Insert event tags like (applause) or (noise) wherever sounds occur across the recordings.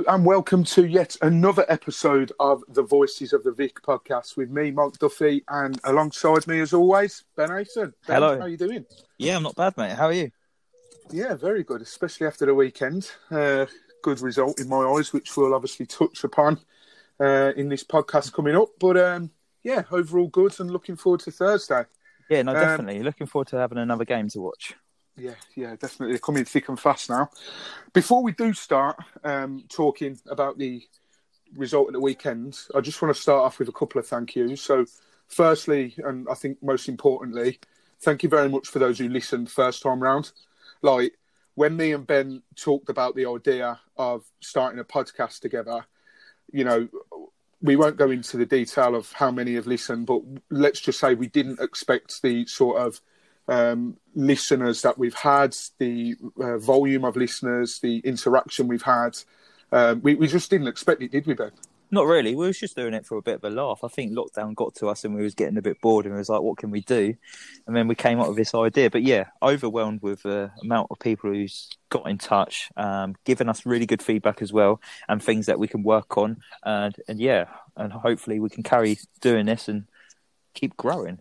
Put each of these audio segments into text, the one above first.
Hello and welcome to yet another episode of the Voices of the Vic podcast with me, Mike Duffy, and alongside me, as always, Ben Aiton. Ben, Hello. How are you doing? Yeah, I'm not bad, mate. How are you? Yeah, very good, especially after the weekend. Uh, good result in my eyes, which we'll obviously touch upon uh, in this podcast coming up. But um, yeah, overall good and looking forward to Thursday. Yeah, no, Um, definitely. Looking forward to having another game to watch. Yeah, yeah, definitely coming thick and fast now. Before we do start um, talking about the result of the weekend, I just want to start off with a couple of thank yous. So, firstly, and I think most importantly, thank you very much for those who listened first time round. Like when me and Ben talked about the idea of starting a podcast together, you know, we won't go into the detail of how many have listened, but let's just say we didn't expect the sort of um, listeners that we've had, the uh, volume of listeners, the interaction we've had. Um, we, we just didn't expect it, did we, Ben? Not really. We was just doing it for a bit of a laugh. I think lockdown got to us and we was getting a bit bored and we was like, what can we do? And then we came up with this idea. But yeah, overwhelmed with the amount of people who's got in touch, um, giving us really good feedback as well and things that we can work on. And, and yeah, and hopefully we can carry doing this and keep growing.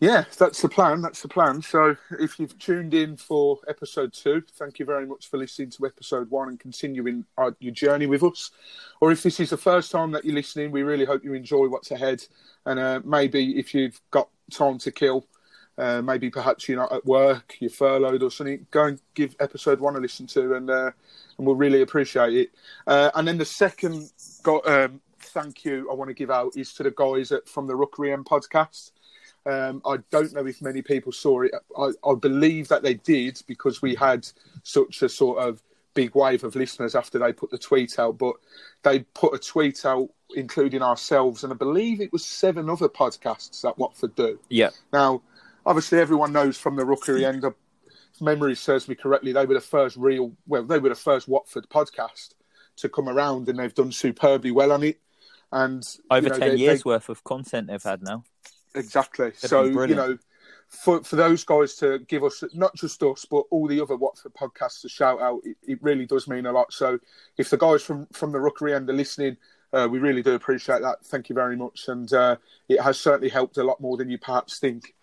Yeah, that's the plan. That's the plan. So, if you've tuned in for episode two, thank you very much for listening to episode one and continuing our, your journey with us. Or if this is the first time that you're listening, we really hope you enjoy what's ahead. And uh, maybe if you've got time to kill, uh, maybe perhaps you're not at work, you're furloughed or something, go and give episode one a listen to, and uh, and we'll really appreciate it. Uh, and then the second got, um, thank you I want to give out is to the guys at, from the Rookery End podcast. Um, I don't know if many people saw it. I, I believe that they did because we had such a sort of big wave of listeners after they put the tweet out. But they put a tweet out, including ourselves, and I believe it was seven other podcasts that Watford do. Yeah. Now, obviously, everyone knows from the Rookery end, if memory serves me correctly, they were the first real, well, they were the first Watford podcast to come around, and they've done superbly well on it. And Over you know, 10 they- years they- worth of content they've had now. Exactly. That'd so you know, for for those guys to give us not just us but all the other Watford podcasts a shout out, it, it really does mean a lot. So if the guys from from the Rookery end are listening, uh, we really do appreciate that. Thank you very much, and uh, it has certainly helped a lot more than you perhaps think.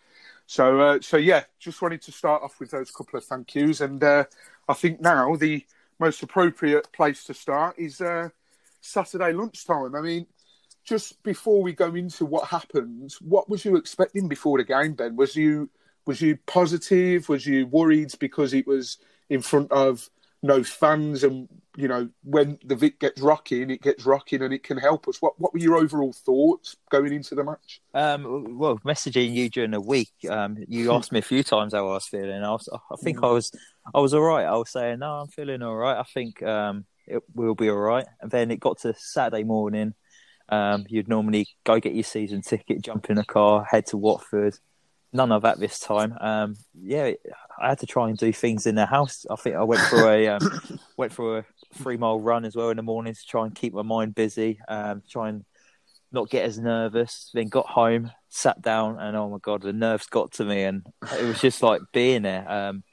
So uh, so yeah, just wanted to start off with those couple of thank yous, and uh, I think now the most appropriate place to start is uh, Saturday lunchtime. I mean just before we go into what happened, what was you expecting before the game, Ben? Was you was you positive? Was you worried because it was in front of no fans and you know when the Vic gets rocking, it gets rocking and it can help us. What what were your overall thoughts going into the match? Um, well, messaging you during the week, um, you (laughs) asked me a few times how I was feeling. I, was, I think I was, I was all right. I was saying, no, I'm feeling all right. I think um, it will be all right. And then it got to Saturday morning. Um, you'd normally go get your season ticket, jump in a car, head to Watford. None of that this time. Um, yeah, I had to try and do things in the house. I think I went for a um, (coughs) went for a three mile run as well in the morning to try and keep my mind busy. Um, try and not get as nervous. Then got home, sat down, and oh my god, the nerves got to me, and it was just like being there. Um,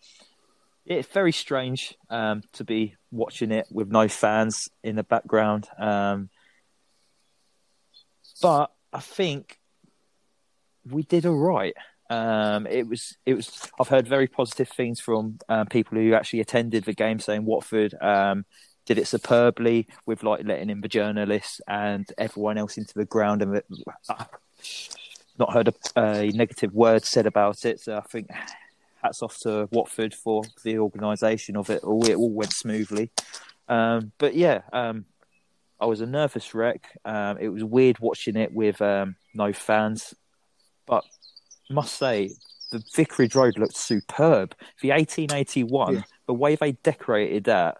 it's very strange um, to be watching it with no fans in the background, um, but I think we did all right. Um, it was, it was. I've heard very positive things from um, people who actually attended the game, saying Watford um, did it superbly with like letting in the journalists and everyone else into the ground, and I've not heard a, a negative word said about it. So I think hats off to Watford for the organisation of it all. It all went smoothly, um, but yeah, um, I was a nervous wreck. Um, it was weird watching it with um, no fans, but must say the Vicarage Road looked superb. The 1881, Yeah. the way they decorated that,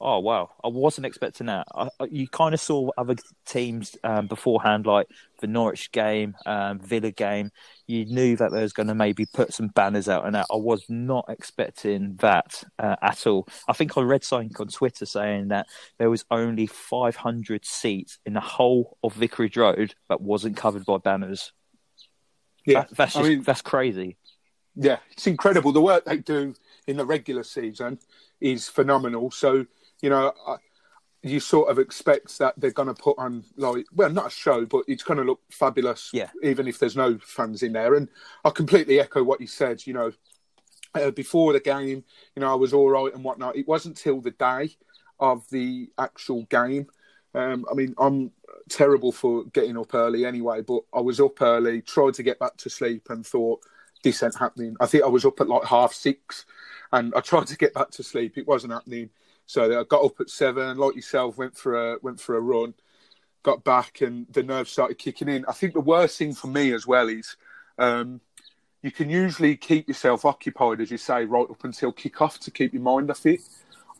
oh wow, I wasn't expecting that. I, I, you kind of saw other teams um, beforehand, like the Norwich game, um, Villa game. You knew that they was going to maybe put some banners out, and that I was not expecting that uh, at all. I think I read something on Twitter saying that there was only 500 seats in the whole of Vicarage Road that wasn't covered by banners. Yeah, That- that's I mean- that's crazy. Yeah, it's incredible. The work they do in the regular season is phenomenal. So, you know, I, you sort of expect that they're going to put on, like, well, not a show, but it's going to look fabulous, Yeah. even if there's no fans in there. And I completely echo what you said. You know, uh, before the game, you know, I was all right and whatnot. It wasn't till the day of the actual game. Um, I mean, I'm terrible for getting up early anyway, but I was up early, tried to get back to sleep, and thought this ain't happening. I think I was up at like half six, and I tried to get back to sleep. It wasn't happening, so I got up at seven, like yourself, went for a went for a run, got back, and the nerves started kicking in. I think the worst thing for me as well is. Um, you can usually keep yourself occupied, as you say, right up until kick-off to keep your mind off it.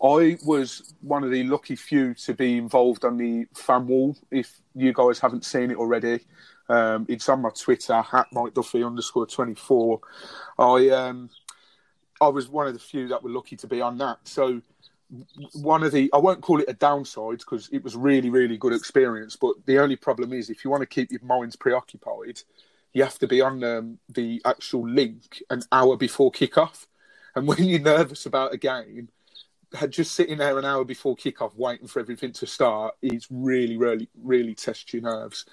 I was one of the lucky few to be involved on the fan wall. If you guys haven't seen it already, um, it's on my Twitter at Mike Duffy underscore twenty four. I um, I was one of the few that were lucky to be on that. So one of the I won't call it a downside because it was really really good experience. But the only problem is if you want to keep your minds preoccupied, you have to be on um, the actual link an hour before kickoff. And when you're nervous about a game, just sitting there an hour before kickoff waiting for everything to start is really, really, really test your nerves.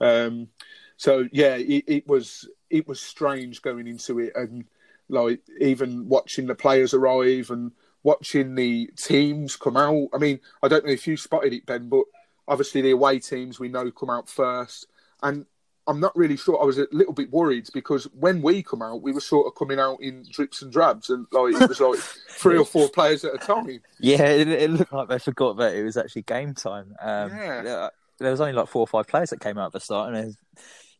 Um, so yeah, it, it was it was strange going into it, and like even watching the players arrive and watching the teams come out. I mean, I don't know if you spotted it, Ben, but obviously the away teams we know come out first, and I'm not really sure. I was a little bit worried because when we come out, we were sort of coming out in drips and drabs, and like it was like (laughs) three or four players at a time. Yeah, it, it looked like they forgot that it was actually game time. Um, Yeah. there- was only like four or five players that came out at the start, and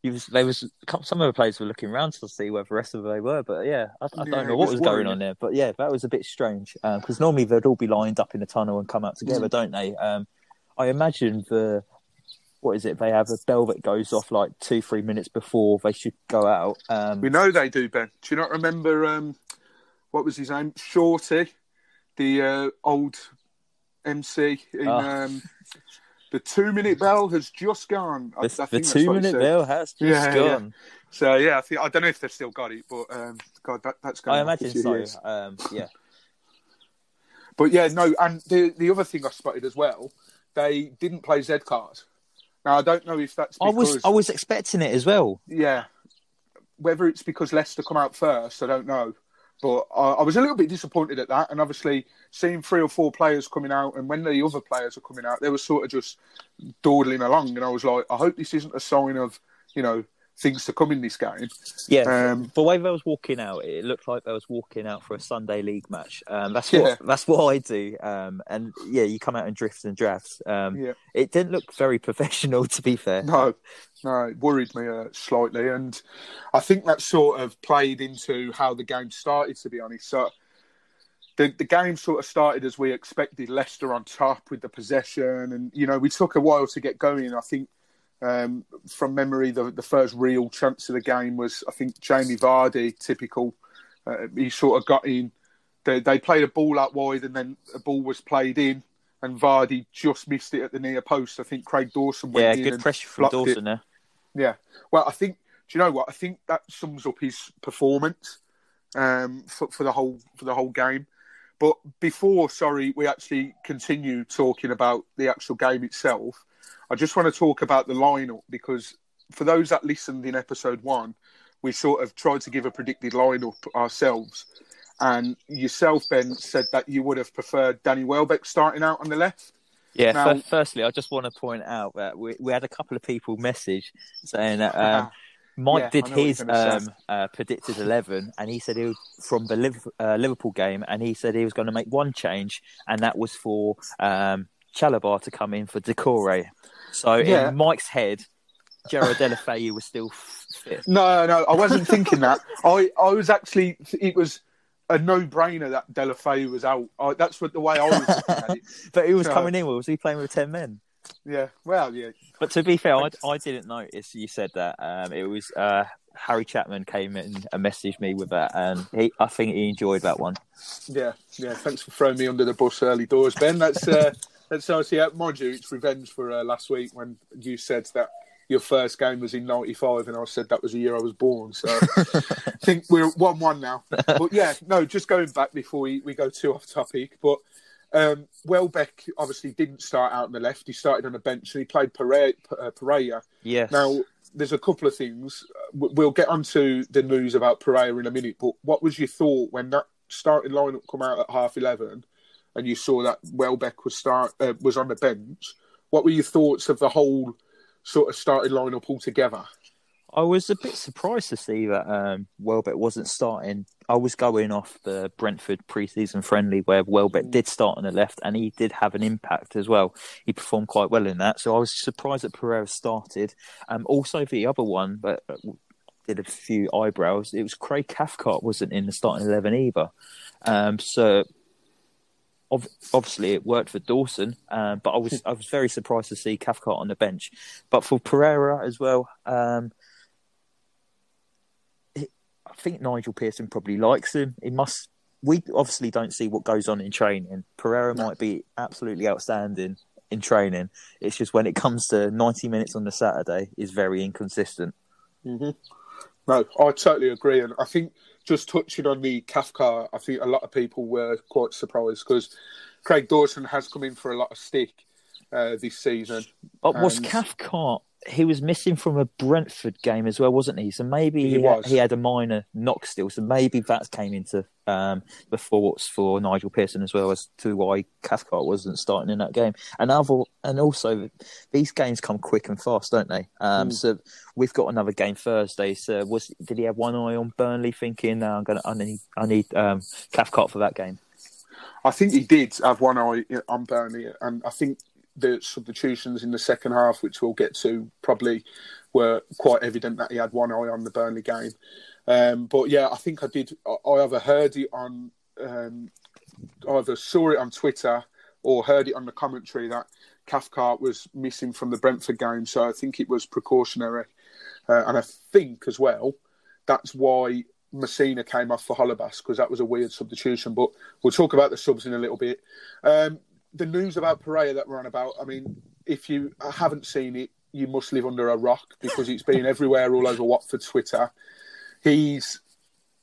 it was, they was some of the players were looking around to see where the rest of them they were. But yeah, I, I Yeah, don't know what was was going on there. But yeah, that was a bit strange because normally they'd all be lined up in a tunnel and come out together, Mm. don't they? Um, I imagine the what is it? They have a bell that goes off like two, three minutes before they should go out. Um, We know they do, Ben. Do you not remember um, what was his name? Shorty, the uh, old MC in Oh. The two minute bell has just gone. I- the, think the two minute bell has just Yeah, yeah. gone. So yeah, I think I don't know if they've still got it, but um, God, that, that's going. I imagine so. Um, yeah. (laughs) But yeah, no, and the the other thing I spotted as well, they didn't play Z-Cars. Now I don't know if that's I was I was expecting it as well. yeah, whether it's because Leicester come out first, I don't know. But I, I was a little bit disappointed at that, and obviously seeing three or four players coming out, and when the other players are coming out, they were sort of just dawdling along, and I was like, I hope this isn't a sign of you know things to come in this game. Yeah, Um, the way they was walking out, it looked like they was walking out for a Sunday league match. Um, that's Yeah. what (laughs) that's what I do. Um, and yeah, you come out in drifts and drafts. Um, Yeah. It didn't look very (laughs) professional, to be fair. No, no, it worried me uh, slightly, and I think that sort of played into how the game started. To be honest, so the the game sort of started as we expected, Leicester on top with the possession, and you know we took a while to get going. I think um, from memory, the the first real chance of the game was I think Jamie Vardy, typical. Uh, he sort of got in. They, they played a ball out wide, and then a ball was played in, and Vardy just missed it at the near post. I think Craig Dawson went Yeah, in good and pressure from. Dawson there. Yeah. Well, I think. Do you know what? I think that sums up his performance um, for, for the whole for the whole game. But before, sorry, we actually continue talking about the actual game itself. I just want to talk about the lineup because for those that listened in episode one, we sort of tried to give a predicted lineup ourselves. And yourself, Ben, said that you would have preferred Danny Welbeck starting out on the left. Yeah. Now- fir- firstly, I just want to point out that we we had a couple of people message saying that (laughs) um, Mike Yeah, did his you're gonna say. um, uh, predicted eleven, and he said he was from the Liv- uh, Liverpool game, and he said he was going to make one change, and that was for um, Chalobah to come in for Doucouré. So Yeah. in Mike's head, Gerard Deulofeu was still fit. No, no, I wasn't thinking that. I, I was actually. It was a no-brainer that Deulofeu was out. I, that's what the way I was looking at it. (laughs) but he was So- coming in. Was he playing with ten men? Yeah, well, yeah, But to be fair, I, I didn't notice you said that. Um, it was uh, Harry Chapman came in and messaged me with that, and he, I think he enjoyed that one. yeah, yeah. Thanks for throwing me under the bus early doors, Ben. That's uh, (laughs) that's nice. Yeah, mind you, it's revenge for uh, last week when you said that your first game was in '95, and I said that was the year I was born. So (laughs) I think we're one-one now. But yeah, no, just going back before we, we go too off topic, but. Um, Welbeck obviously didn't start out on the left. He started on the bench and he played Pereira. Uh, Pereira. Yes. Now, there's a couple of things. We'll get onto the news about Pereira in a minute, but what was your thought when that starting lineup come out at half 11 and you saw that Welbeck was start uh, was on the bench? What were your thoughts of the whole sort of starting lineup altogether? I was a bit surprised to see that um, Welbeck wasn't starting. I was going off the Brentford pre-season friendly where Welbeck did start on the left and he did have an impact as well. He performed quite well in that, so I was surprised that Pereira started. Um, also, the other one that did a few eyebrows. It was Craig Cathcart wasn't in the starting eleven either. Um, so obviously it worked for Dawson, um, but I was (laughs) I was very surprised to see Cathcart on the bench. But for Pereira as well, um, it- I think Nigel Pearson probably likes him. He must. We obviously don't see what goes on in training. Pereira No. might be absolutely outstanding in training. It's just when it comes to ninety minutes on the Saturday, is very inconsistent. No, I totally agree, and I think just touching on the Cathcart, I think a lot of people were quite surprised because Craig Dawson has come in for a lot of stick uh, this season. But was And- Cathcart? He was missing from a Brentford game as well, wasn't he? So maybe He he, was. he had a minor knock still. So maybe that came into um, the thoughts for Nigel Pearson as well as to why Cathcart wasn't starting in that game. And other, and also these games come quick and fast, don't they? Um, Mm. So we've got another game Thursday. So was did he have one eye on Burnley, thinking, "No, I'm gonna, I need, I need um, Cathcart for that game"? I think he did have one eye on Burnley, and I think the substitutions in the second half, which we'll get to, probably were quite evident that he had one eye on the Burnley game. Um, but yeah, I think I did. I either heard it on, um, either saw it on Twitter or heard it on the commentary that Cathcart was missing from the Brentford game. So I think it was precautionary, uh, and I think as well that's why Masina came off for Chalobah because that was a weird substitution. But we'll talk about the subs in a little bit. Um, the news about Pereira that we're on about, I mean, if you haven't seen it, you must live under a rock because it's been everywhere all over Watford Twitter. He's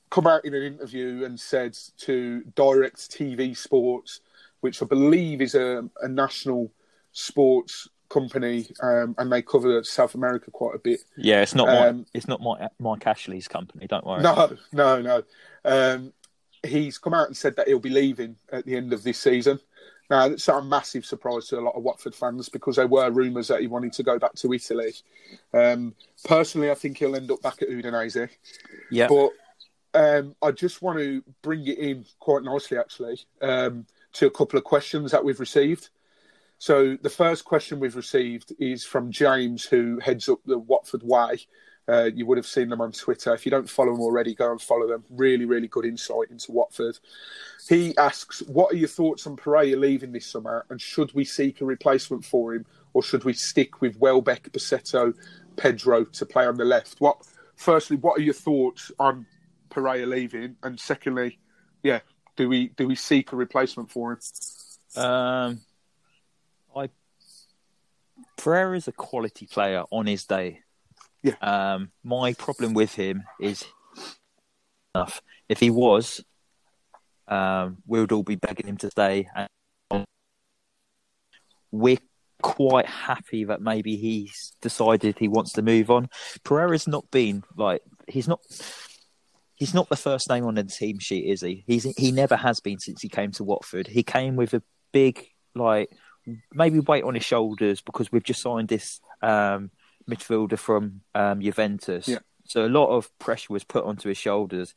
come out in an interview and said to Direct TV Sports, which I believe is a, a national sports company, um, and they cover South America quite a bit. Yeah, it's not my, Um, it's not my Mike Ashley's company. Don't worry. No, no, no. Um, he's come out and said that he'll be leaving at the end of this season. Now, that's a massive surprise to a lot of Watford fans because there were rumours that he wanted to go back to Italy. Um, personally, I think he'll end up back at Udinese. Yeah. But um, I just want to bring it in quite nicely, actually, um, to a couple of questions that we've received. So the first question we've received is from James, who heads up the Watford Way. Uh, you would have seen them on Twitter. If you don't follow them already, go and follow them. Really, really good insight into Watford. He asks, "What are your thoughts on Pereira leaving this summer, and should we seek a replacement for him, or should we stick with Welbeck, Pussetto, Pedro to play on the left?" What, firstly, what are your thoughts on Pereira leaving, and secondly, yeah, do we do we seek a replacement for him? Um, I Pereira's a quality player on his day. Yeah. Um, my problem with him is enough. If he was, um, we would all be begging him to stay. And we're quite happy that maybe he's decided he wants to move on. Pereira's not been like he's not. He's not the first name on the team sheet, is he? He's he never has been since he came to Watford. He came with a big like maybe weight on his shoulders because we've just signed this um, midfielder from um, Juventus. Yeah. So a lot of pressure was put onto his shoulders.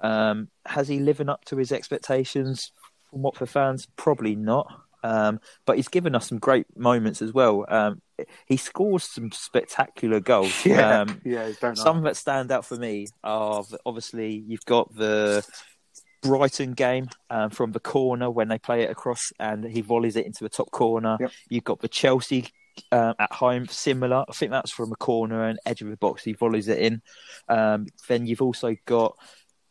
Um, has he living up to his expectations from Watford fans? Probably not. Um, but he's given us some great moments as well. Um, he scores some spectacular goals. (laughs) Um, yeah, don't know. some that stand out for me are obviously you've got the Brighton game um, from the corner when they play it across and he volleys it into the top corner. Yep. You've got the Chelsea um, at home, similar. I think that's from a corner and edge of the box. He volleys it in. Um, then you've also got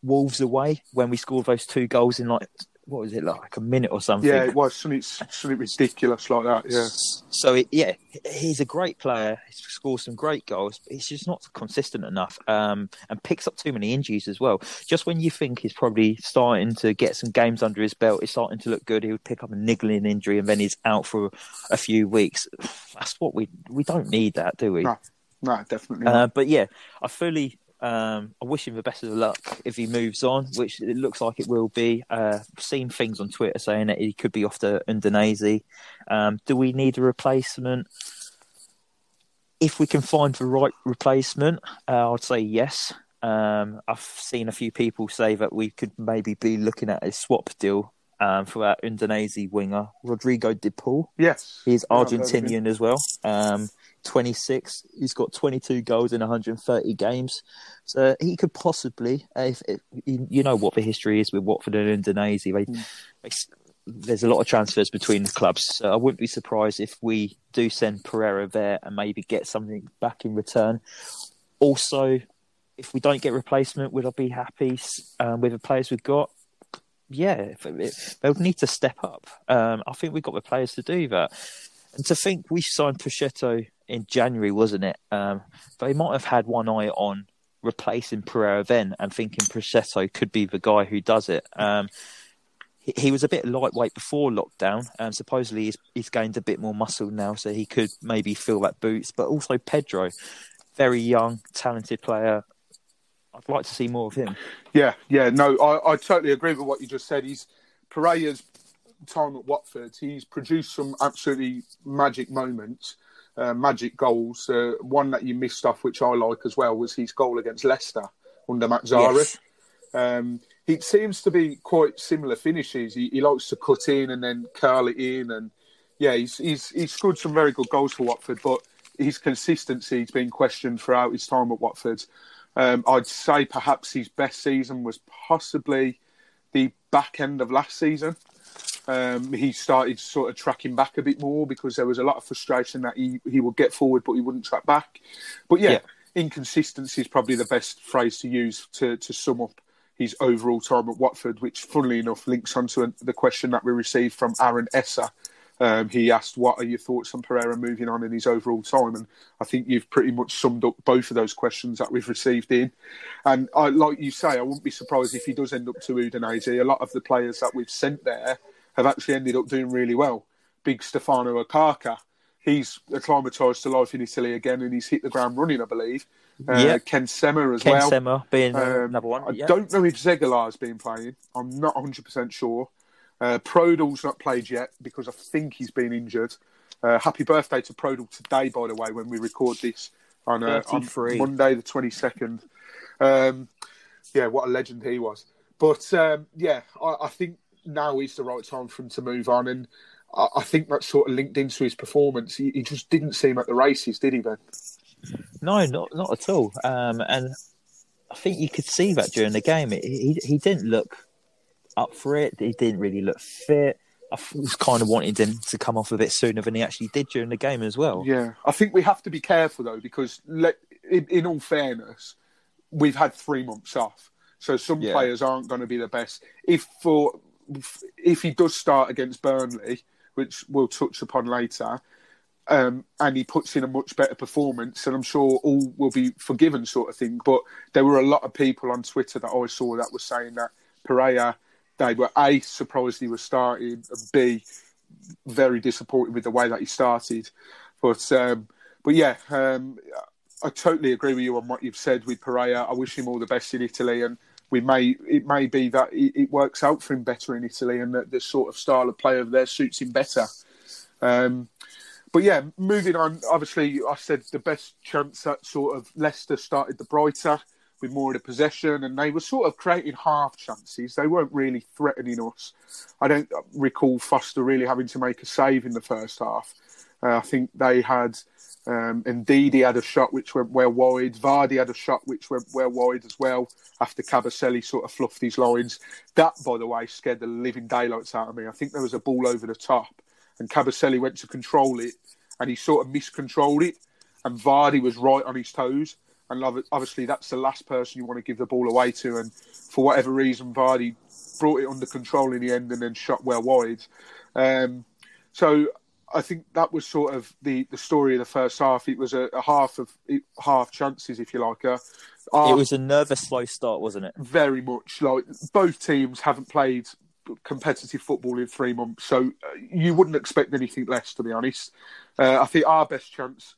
Wolves away when we scored those two goals in like what was it like a minute or something. Yeah, it was something, something ridiculous like that. Yeah. So it, yeah, he's a great player. He scores some great goals, but he's just not consistent enough, um, and picks up too many injuries as well. Just when you think he's probably starting to get some games under his belt, he's starting to look good. He would pick up a niggling injury, and then he's out for a few weeks. That's what we we don't need that, do we? No, no, definitely. Uh, but yeah, I fully um, I wish him the best of luck if he moves on, which it looks like it will be. Uh, seen things on Twitter saying that he could be off to Udinese. Um, do we need a replacement? If we can find the right replacement, uh, I'd say yes. Um, I've seen a few people say that we could maybe be looking at a swap deal um, for our Udinese winger, Rodrigo De Paul. yes, He's Yeah, I've heard of him. Argentinian as well. Um, 26. He's got 22 goals in 130 games. So he could possibly, if, if you know what the history is with Watford and Udinese, they, Mm. they, there's a lot of transfers between the clubs. So I wouldn't be surprised if we do send Pereira there and maybe get something back in return. Also, if we don't get replacement, would I be happy um, with the players we've got? Yeah, they'll need to step up. Um, I think we've got the players to do that. And to think we signed Pussetto in January, wasn't it? Um, they might have had one eye on replacing Pereira then and thinking Pussetto could be the guy who does it. Um, he, he was a bit lightweight before lockdown, and supposedly he's, he's gained a bit more muscle now, so he could maybe fill that boots. But also Pedro, very young, talented player. I'd like to see more of him. Yeah, yeah, no, I, I totally agree with what you just said. He's Pereira's time at Watford. He's produced some absolutely magic moments, uh, magic goals. Uh, one that you missed off, which I like as well, was his goal against Leicester under Mazzarri. Yes. Um, he seems to be quite similar finishes. He, he likes to cut in and then curl it in, and yeah, he's he's he's scored some very good goals for Watford, but his consistency's been questioned throughout his time at Watford. Um, I'd say perhaps his best season was possibly the back end of last season. Um, he started sort of tracking back a bit more because there was a lot of frustration that he, he would get forward but he wouldn't track back. But yeah, Yeah. inconsistency is probably the best phrase to use to, to sum up his overall time at Watford, which funnily enough links onto the question that we received from Aaron Esser. Um, he asked, "What are your thoughts on Pereira moving on in his overall time?" And I think you've pretty much summed up both of those questions that we've received in. And I, like you say, I wouldn't be surprised if he does end up to Udinese. A lot of the players that we've sent there have actually ended up doing really well. Big Stefano Okaka, he's acclimatised to life in Italy again, and he's hit the ground running, I believe. Uh, Yeah. Ken Sema as well. Ken well. Sema being Um, another one. I yeah. don't know if Zeegelaar's been playing. I'm not 100% sure. Uh, Prödl's not played yet because I think he's been injured. Uh, happy birthday to Prodal today, by the way, when we record this on, uh, on Monday, the 22nd. Um, yeah, what a legend he was. But um, yeah, I, I think now is the right time for him to move on. And I, I think that's sort of linked into his performance. He, he just didn't seem at the races, did he, Ben? No, not not at all. Um, and I think you could see that during the game. He he, he didn't look up for it. He didn't really look fit. I was kind of wanting him to come off a bit sooner than he actually did during the game as well. Yeah, I think we have to be careful though because, let, in, in all fairness, we've had three months off, so some Yeah. players aren't going to be the best. If for if he does start against Burnley, which we'll touch upon later, um, and he puts in a much better performance, and I'm sure all will be forgiven, sort of thing. But there were a lot of people on Twitter that I saw that were saying that Pereira, they were a surprised he was starting, and b very disappointed with the way that he started. But um, but yeah, um, I totally agree with you on what you've said with Pereira. I wish him all the best in Italy, and we may it may be that it, works out for him better in Italy, and that the sort of style of play over there suits him better. Um, but yeah, moving on. Obviously, I said the best chance that sort of Leicester started the brighter with more of the possession, and they were sort of creating half chances. They weren't really threatening us. I don't recall Foster really having to make a save in the first half. Uh, I think they had Um, and Didi had a shot which went well wide. Vardy had a shot which went well wide as well after Kabasele sort of fluffed his lines. That, by the way, scared the living daylights out of me. I think there was a ball over the top and Kabasele went to control it and he sort of miscontrolled it and Vardy was right on his toes. And obviously, that's the last person you want to give the ball away to. And for whatever reason, Vardy brought it under control in the end and then shot well wide. Um, so I think that was sort of the, the story of the first half. It was a, a half of half chances, if you like. Uh, it was a nervous, slow start, wasn't it? Very much. Like both teams haven't played competitive football in three months, so uh, you wouldn't expect anything less, to be honest. Uh, I think our best chance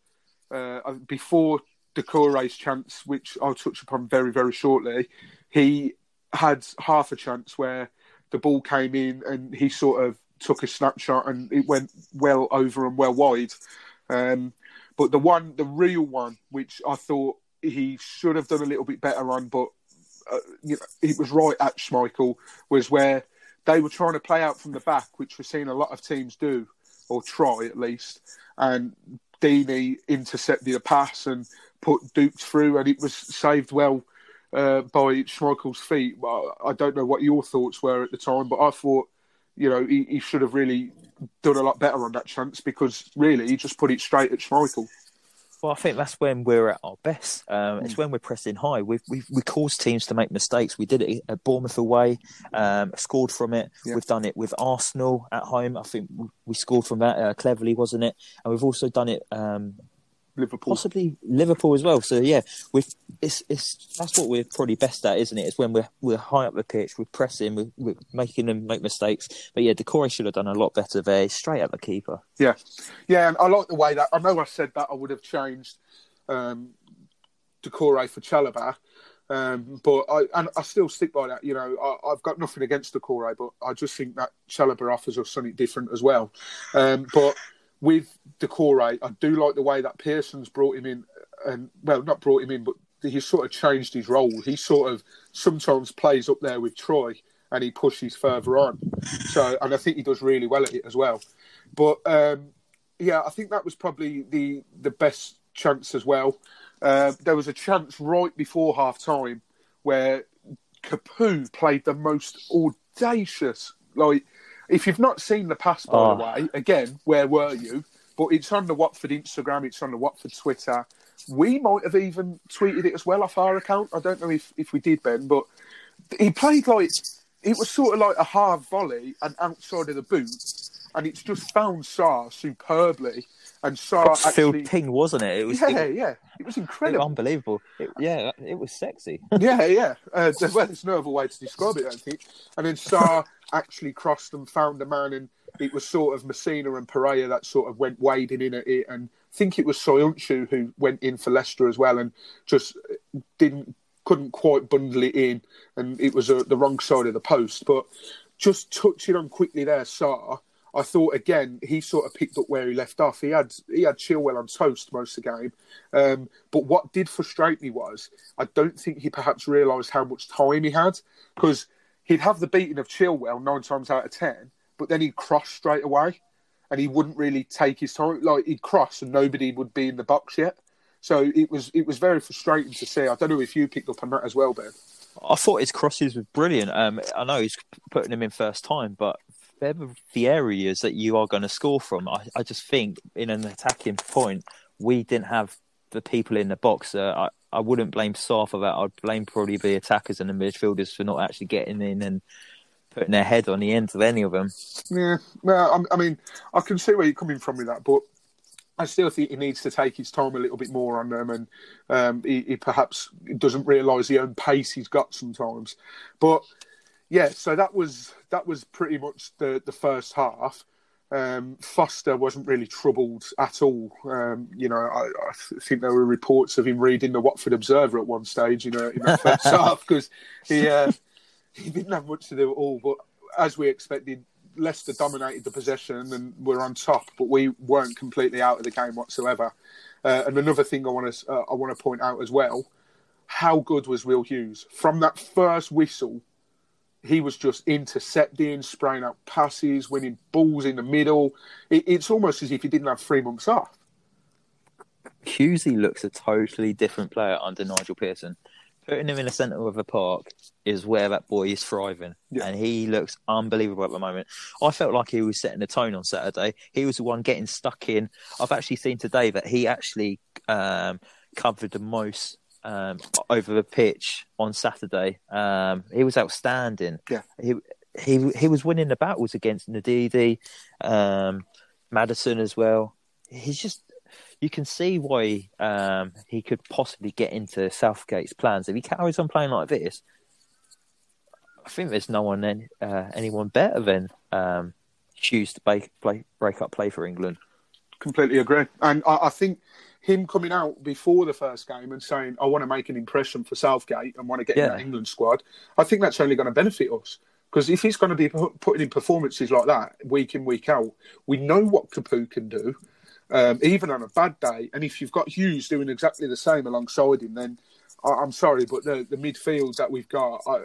uh, before Doucouré's chance, which I'll touch upon very, very shortly, he had half a chance where the ball came in and he sort of took a snapshot and it went well over and well wide. Um, but the one, the real one, which I thought he should have done a little bit better on, but uh, you know, it was right at Schmeichel, was where they were trying to play out from the back, which we're seeing a lot of teams do, or try at least. And Deeney intercepted a pass and put Dupes through, and it was saved well uh, by Schmeichel's feet. Well, I don't know what your thoughts were at the time, but I thought you know, he, he, should have really done a lot better on that chance because really he just put it straight at Schmeichel. Well, I think that's when we're at our best. Um. It's when we're pressing high. We've, we've we caused teams to make mistakes. We did it at Bournemouth away, um, scored from it. Yeah. We've done it with Arsenal at home. I think we scored from that uh, cleverly, wasn't it? And we've also done it um, Liverpool, possibly Liverpool as well. So yeah, with it's it's that's what we're probably best at, isn't it? It's when we're we're high up the pitch, we're pressing, we're, we're making them make mistakes. But yeah, Doucouré should have done a lot better there, straight at the keeper. Yeah, yeah, and I like the way that I know I said that I would have changed um, Doucouré for Chalobah. Um, but I and I still stick by that. You know, I, have got nothing against Doucouré, but I just think that Chalobah offers us something different as well. Um, but with Doucouré, I do like the way that Pearson's brought him in, and well, not brought him in, but he's sort of changed his role. He sort of sometimes plays up there with Troy, and he pushes further on. So, and I think he does really well at it as well. But um, yeah, I think that was probably the the best chance as well. Uh, there was a chance right before half time where Capoue played the most audacious, like if you've not seen the pass, by oh. the way, again, where were you? But it's on the Watford Instagram, it's on the Watford Twitter. We might have even tweeted it as well off our account. I don't know if, if we did, Ben, but he played like it was sort of like a half volley and outside of the boot, and it's just found Sarr superbly and Sarr actually ping, wasn't it? It was yeah, it, yeah. It was incredible, it was unbelievable. It, yeah, it was sexy. (laughs) yeah, yeah. Uh, well, there's no other way to describe it, I think. And then Sarr actually crossed and found a man, and it was sort of Masina and Pereira that sort of went wading in at it, and I think it was Soyuncu who went in for Leicester as well, and just didn't couldn't quite bundle it in, and it was uh, the wrong side of the post, but. Just touching on quickly there, Sarr I thought again he sort of picked up where he left off. He had he had Chilwell on toast most of the game, um, but what did frustrate me was I don't think he perhaps realised how much time he had because he'd have the beating of Chilwell nine times out of ten, but then he'd cross straight away, and he wouldn't really take his time. Like he'd cross and nobody would be in the box yet. So it was it was very frustrating to see. I don't know if you picked up on that as well, Ben. I thought his crosses were brilliant. Um, I know he's putting them in first time, but the areas that you are going to score from. I, I just think in an attacking point, we didn't have the people in the box. Uh, I, I wouldn't blame Sarr for that. I'd blame probably the attackers and the midfielders for not actually getting in and putting their head on the ends of any of them. Yeah, well, I mean, I can see where you're coming from with that, but I still think he needs to take his time a little bit more on them, and um, he, he, perhaps doesn't realise the own pace he's got sometimes. But yeah, so that was that was pretty much the the first half. Um, Foster wasn't really troubled at all. Um, you know, I, I, think there were reports of him reading the Watford Observer at one stage in, a, in the first (laughs) half because he uh, he didn't have much to do at all. But as we expected, Leicester dominated the possession and were on top, but we weren't completely out of the game whatsoever. Uh, and another thing I want to uh, I want to point out as well: how good was Will Hughes from that first whistle? He was just intercepting, spraying out passes, winning balls in the middle. It, it's almost as if he didn't have three months off. Husey looks a totally different player under Nigel Pearson. Putting him in the centre of the park is where that boy is thriving, Yeah. and he looks unbelievable at the moment. I felt like he was setting the tone on Saturday. He was the one getting stuck in. I've actually seen today that he actually um, covered the most um, over the pitch on Saturday. Um, he was outstanding. Yeah. he he he was winning the battles against Ndidi, um, Maddison as well. He's just you can see why um, he could possibly get into Southgate's plans if he carries on playing like this. I think there's no one then, uh, anyone better than um, Hughes to break, play, break up play for England. Completely agree. And I, I think him coming out before the first game and saying, I want to make an impression for Southgate and want to get in Yeah. that England squad, I think that's only going to benefit us. Because if he's going to be putting in performances like that week in, week out, we know what Capoue can do, um, even on a bad day. And if you've got Hughes doing exactly the same alongside him, then I, I'm sorry, but the, the midfield that we've got, I,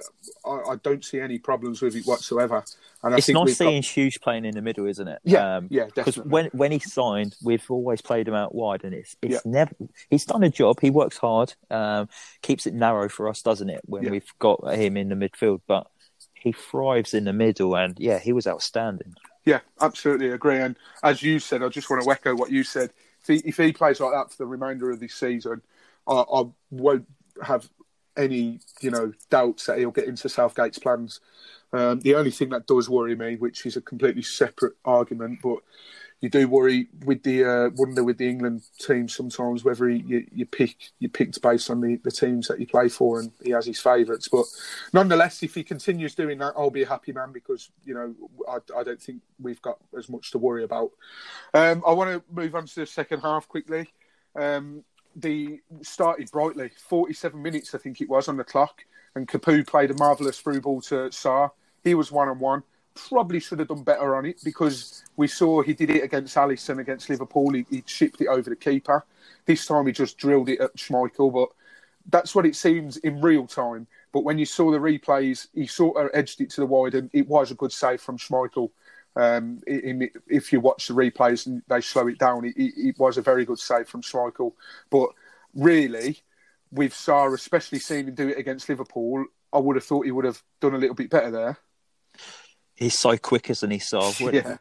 I, I don't see any problems with it whatsoever. And I It's think nice we've got- seeing Hughes playing in the middle, isn't it? Yeah, yeah, Because when when he signed, we've always played him out wide, and it's it's Yeah. never. He's done a job. He works hard, um, keeps it narrow for us, doesn't it? When Yeah. we've got him in the midfield, but he thrives in the middle, and yeah, he was outstanding. Yeah, absolutely agree. And as you said, I just want to echo what you said. If he, if he plays like that for the remainder of this season, I, I won't have any, you know, doubts that he'll get into Southgate's plans. Um, the only thing that does worry me, which is a completely separate argument, but you do worry with the uh, wonder with the England team sometimes whether he, you, you pick you picked based on the, the teams that you play for and he has his favourites. But nonetheless, if he continues doing that, I'll be a happy man because you know I, I don't think we've got as much to worry about. Um, I want to move on to the second half quickly. Um, the started brightly, 47 minutes I think it was on the clock, and Capoue played a marvellous through ball to Sarr. He was one on one. Probably should have done better on it because we saw he did it against Alisson against Liverpool. He, he chipped it over the keeper. This time he just drilled it at Schmeichel, but that's what it seems in real time. But when you saw the replays, he sort of edged it to the wide, and it was a good save from Schmeichel. Um, in, if you watch the replays and they slow it down, it, it, was a very good save from Schmeichel. But really, with Sarr, especially seeing him do it against Liverpool, I would have thought he would have done a little bit better there. He's so quick, isn't he, Sarr? (laughs) Yeah.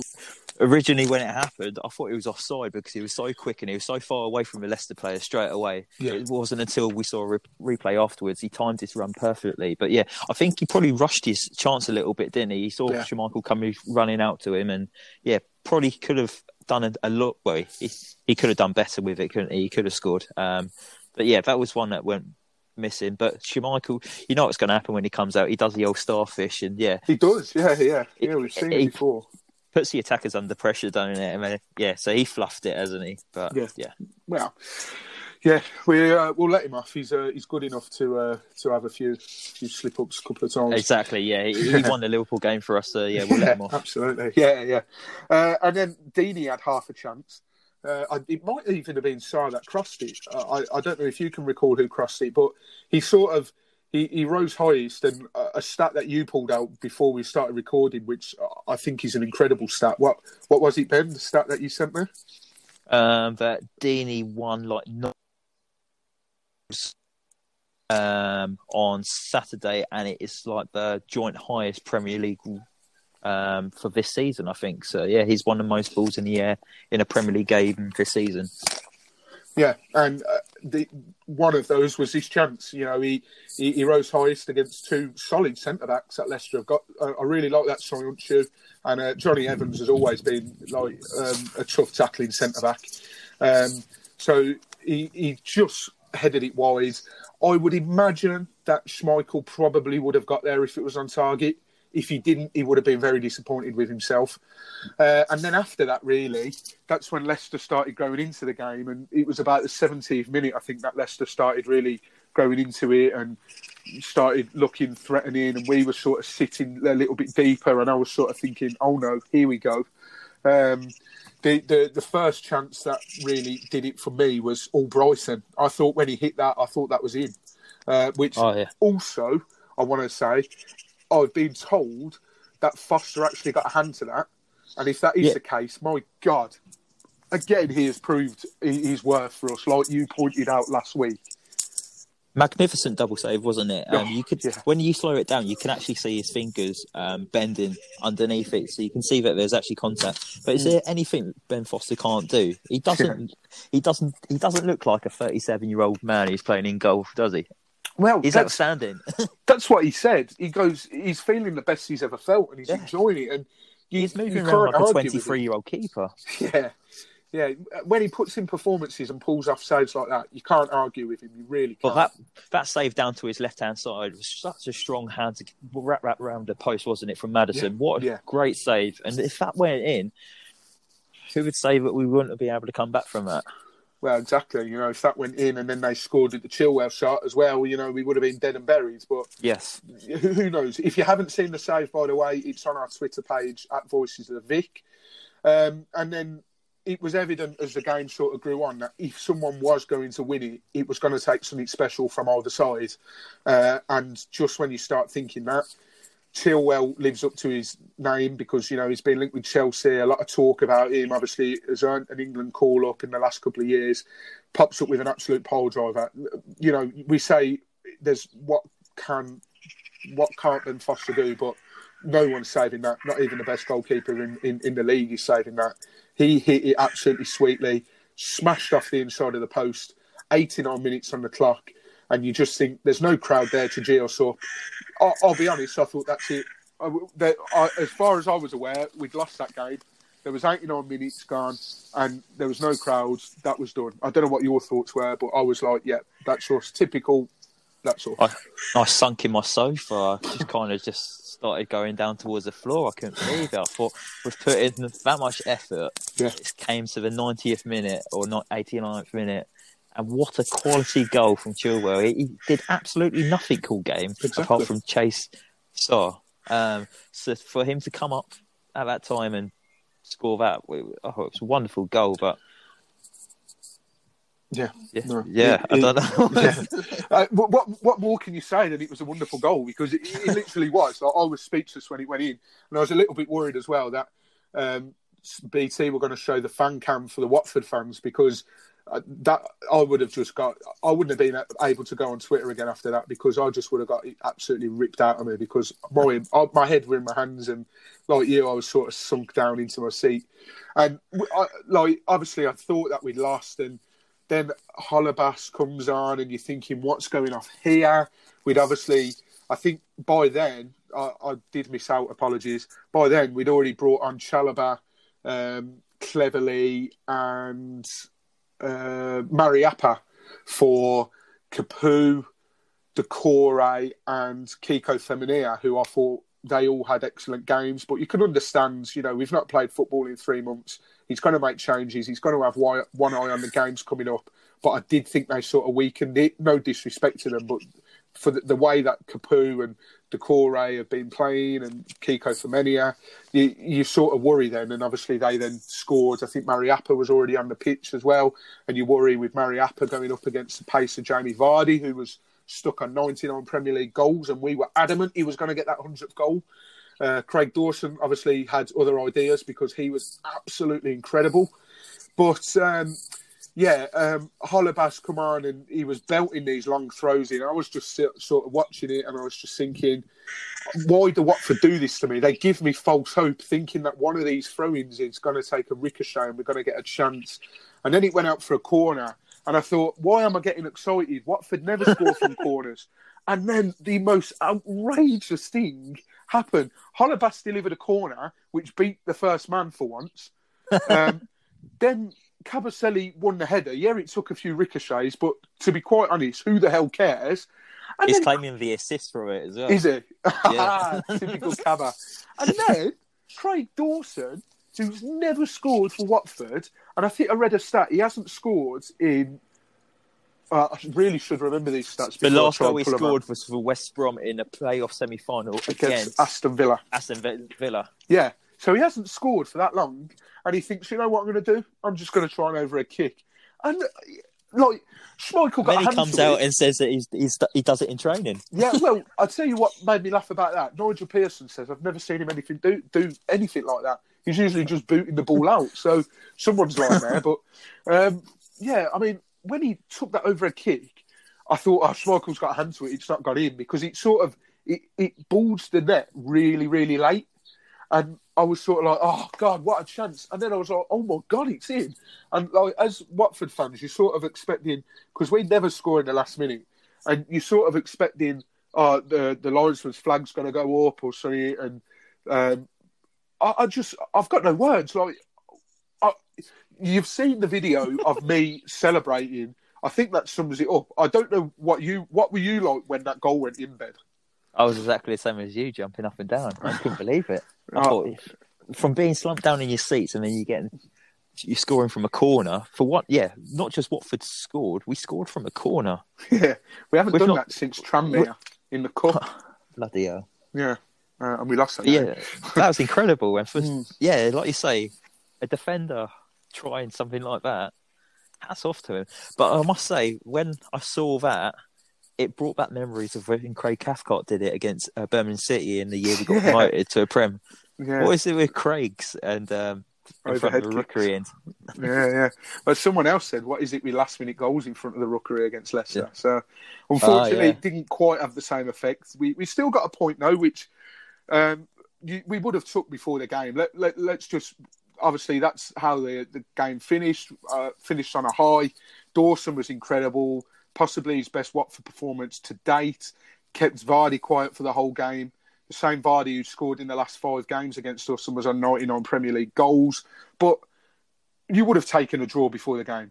Originally, when it happened, I thought he was offside because he was so quick and he was so far away from the Leicester player straight away. Yeah. It wasn't until we saw a re- replay afterwards he timed his run perfectly. But yeah, I think he probably rushed his chance a little bit, didn't he? He saw Yeah. Schmeichel coming running out to him, and yeah, probably could have done a, a lot. Well, he, he could have done better with it, couldn't he? He could have scored. Um, but yeah, that was one that went missing. But Schmeichel, you know what's going to happen when he comes out? He does the old starfish, and yeah, He does, yeah, yeah, yeah. We've seen it before. Puts the attackers under pressure, don't it? And then, yeah, so he fluffed it, hasn't he? But Yeah. yeah, Well, yeah, we uh, we'll let him off. He's uh, he's good enough to uh, to have a few few slip ups a couple of times. exactly. Yeah, he, he (laughs) won the Liverpool game for us. So yeah, we'll let him off. absolutely. Yeah, yeah. Uh, and then Deeney had half a chance. Uh, I, it might even have been Sarr that crossed it. I, I don't know if you can recall who crossed it, but he sort of he, he rose highest. And a, stat that you pulled out before we started recording, which I think is an incredible stat. What what was it, Ben? The stat that you sent me? Um, that Deeney won like no um on Saturday, and it is like the joint highest Premier League um for this season. I think so. Yeah, he's won the most balls in the air in a Premier League game this season. Yeah, and uh, the, one of those was his chance. You know, he, he, he rose highest against two solid centre backs that Leicester have got. Uh, I really like that Soyuncu, and uh, Jonny Evans has always been like um, a tough tackling centre back. Um, so he, he just headed it wide. I would imagine that Schmeichel probably would have got there if it was on target. If he didn't, he would have been very disappointed with himself. Uh, and then after that, really, that's when Leicester started going into the game. And it was about the 70th minute, I think, that Leicester started really going into it and started looking threatening. And we were sort of sitting a little bit deeper. And I was sort of thinking, oh no, here we go. Um, the, the the first chance that really did it for me was Albrighton. I thought when he hit that, I thought that was in. Uh, which Oh yeah, also, I want to say, I've been told that Foster actually got a hand to that. And if that is Yeah. the case, my God, again, he has proved his worth for us, like you pointed out last week. Magnificent double save, wasn't it? Um, Oh, you could, yeah. when you slow it down, you can actually see his fingers um, bending underneath it, so you can see that there's actually contact. But is Mm. there anything Ben Foster can't do? He doesn't. (laughs) He doesn't. He doesn't look like a 37 year old man who's playing in golf, does he? Well, He's that's, outstanding. (laughs) that's what he said. He goes, he's feeling the best he's ever felt, and he's Yeah. enjoying it. And you, He's moving around like a argue with him. 23 year old keeper. (laughs) Yeah, yeah. When he puts in performances and pulls off saves like that, you can't argue with him. You really can't. that that save down to his left hand side was such a strong hand to wrap, wrap around the post, wasn't it, from Maddison? Yeah, What a yeah. great save! And if that went in, who would say that we wouldn't be able to come back from that? Well, exactly. You know, if that went in and then they scored at the Chilwell shot as well, you know, we would have been dead and buried. But Yes, who, knows? If you haven't seen the save, by the way, it's on our Twitter page at Voices of the Vic. Um, and then it was evident as the game sort of grew on that if someone was going to win it, it was going to take something special from either side. Uh, and just when you start thinking that, Chilwell lives up to his name because you know he's been linked with Chelsea. A lot of talk about him. Obviously, has earned an England call up in the last couple of years. Pops up with an absolute pole driver. You know, we say there's what can, what can't Ben Foster do, but no one's saving that. Not even the best goalkeeper in, in, in the league is saving that. He hit it absolutely sweetly, smashed off the inside of the post. 89 minutes on the clock, and you just think there's no crowd there to us up. I'll, I'll be honest, I thought that's it. I, that, I, as far as I was aware, we'd lost that game. There was 89 minutes gone, and there was no crowds. That was done. I don't know what your thoughts were, but I was like, yeah, that's us. Typical. That's all. I, I sunk in my sofa. I just kind of just started going down towards the floor. I couldn't believe it. I thought we've put in that much effort. Yeah. It came to the 90th minute or not 89th minute. And what a quality goal from Chilwell. He, he did absolutely nothing all game Exactly. apart from chase Saw. Um, so for him to come up at that time and score that, we- oh, it was a wonderful goal. But Yeah. yeah, No. yeah, I don't know. (laughs) yeah. Uh, what, what more can you say than it was a wonderful goal? Because it, it literally was. Like, I was speechless when it went in, and I was a little bit worried as well that um, BT were going to show the fan cam for the Watford fans because that I would have just got. I wouldn't have been able to go on Twitter again after that because I just would have got absolutely ripped out of me because my my head were in my hands and like you, I was sort of sunk down into my seat, and I, like obviously I thought that we'd lost and then Chalobah's comes on, and you're thinking, what's going off here? We'd obviously, I think by then, I, I did miss out, apologies. By then, we'd already brought on Chalobah, um, Cleverley, and uh, Mariappa for Capoue, Doucouré, and Kiko Femenia, who I thought they all had excellent games. But you can understand, you know, we've not played football in three months. He's going to make changes. He's going to have one eye on the games coming up. But I did think they sort of weakened it. No disrespect to them, but for the, the way that Capoue and Doucouré have been playing and Kiko Femenia, you, you sort of worry then. And obviously they then scored. I think Mariappa was already on the pitch as well. And you worry with Mariappa going up against the pace of Jamie Vardy, who was stuck on 99 Premier League goals. And we were adamant he was going to get that 100th goal. Uh, Craig Dawson obviously had other ideas because he was absolutely incredible. But um, yeah, um, Chalobah's come on and he was belting these long throws in. I was just sort of watching it and I was just thinking, why do Watford do this to me? They give me false hope, thinking that one of these throw-ins is going to take a ricochet and we're going to get a chance. And then it went out for a corner, and I thought, why am I getting excited? Watford never score from (laughs) corners. And then the most outrageous thing happened. Chalobah's delivered a corner, which beat the first man for once. (laughs) Um, then Kabasele won the header. Yeah, it took a few ricochets, but to be quite honest, who the hell cares? And He's then- claiming the assist for it as well. is it? Yeah. (laughs) Typical Cabba. And then Craig Dawson, who's never scored for Watford, and I think I read a stat, he hasn't scored in. Uh, I really should remember these stats. The last goal he scored was for West Brom in a playoff semi-final against against Aston Villa. Aston Villa. Yeah. So he hasn't scored for that long, and he thinks, you know what I'm going to do? I'm just going to try and over a kick. And like Schmeichel got Then he comes out it. and says that he's, he's he does it in training. Yeah, well, (laughs) I'll tell you what made me laugh about that. Nigel Pearson says I've never seen him anything do do anything like that. He's usually just booting the ball out. So someone's lying there. But um, yeah, I mean, when he took that over a kick, I thought, oh, Schmeichel's got a hand to it. It's not got in because it sort of it, it balls the net really, really late. And I was sort of like, oh God, what a chance! And then I was like, oh my God, it's in. And like as Watford fans, you're sort of expecting because we never score in the last minute, and you're sort of expecting, uh, the the linesman's flag's going to go up or something. And um, I, I just, I've got no words. Like, I, you've seen the video of me (laughs) celebrating. I think that sums it up. I don't know what you, what were you like when that goal went in bed? I was exactly the same as you, jumping up and down. I couldn't believe it. I (laughs) Oh. thought, if- from being slumped down in your seats and then you getting you're scoring from a corner for what? Yeah, not just Watford scored. We scored from a corner. (laughs) Yeah, we haven't We've done not- that since Tranmere in the cup. (laughs) Bloody hell! Yeah, uh, and we lost that. Game. yeah, that was incredible. And for Mm. yeah, like you say, a defender trying something like that, hats off to him. But I must say, when I saw that, it brought back memories of when Craig Cathcart did it against uh, Birmingham City in the year we got (laughs) Yeah. promoted to a Prem. yeah, What is it with Craig's and um, in front of the rookery end? yeah, (laughs) yeah. But someone else said, "What is it with last-minute goals in front of the rookery against Leicester?" Yeah. So, unfortunately, yeah. it didn't quite have the same effect. We we still got a point though, which um, you, we would have took before the game. Let, let let's just obviously that's how the the game finished. Uh, finished on a high. Dawson was incredible, possibly his best Watford performance to date. Kept Vardy quiet for the whole game. The same Vardy who scored in the last five games against us and was on 99 Premier League goals. But you would have taken a draw before the game.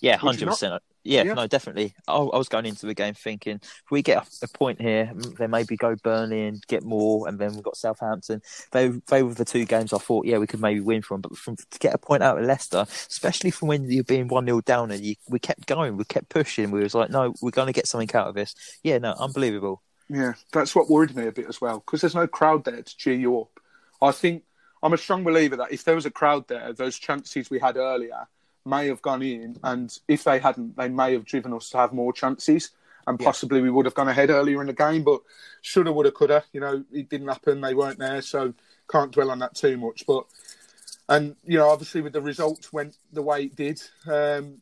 Yeah, 100%. Yeah, Yeah. no, definitely. I, I was going into the game thinking if we get a, a point here, then maybe go Burnley and get more, and then we've got Southampton. They they were the two games I thought, yeah, we could maybe win from. But from to get a point out of Leicester, especially from when you're being one 0 down, and you, we kept going, we kept pushing. We was like, no, we're going to get something out of this. Yeah, no, unbelievable. Yeah, that's what worried me a bit as well because there's no crowd there to cheer you up. I think I'm a strong believer that if there was a crowd there, those chances we had earlier may have gone in, and if they hadn't, they may have driven us to have more chances, and Yeah. possibly we would have gone ahead earlier in the game. But shoulda, woulda, coulda. You know, it didn't happen. They weren't there, so can't dwell on that too much. But and you know, obviously, with the results went the way it did, um,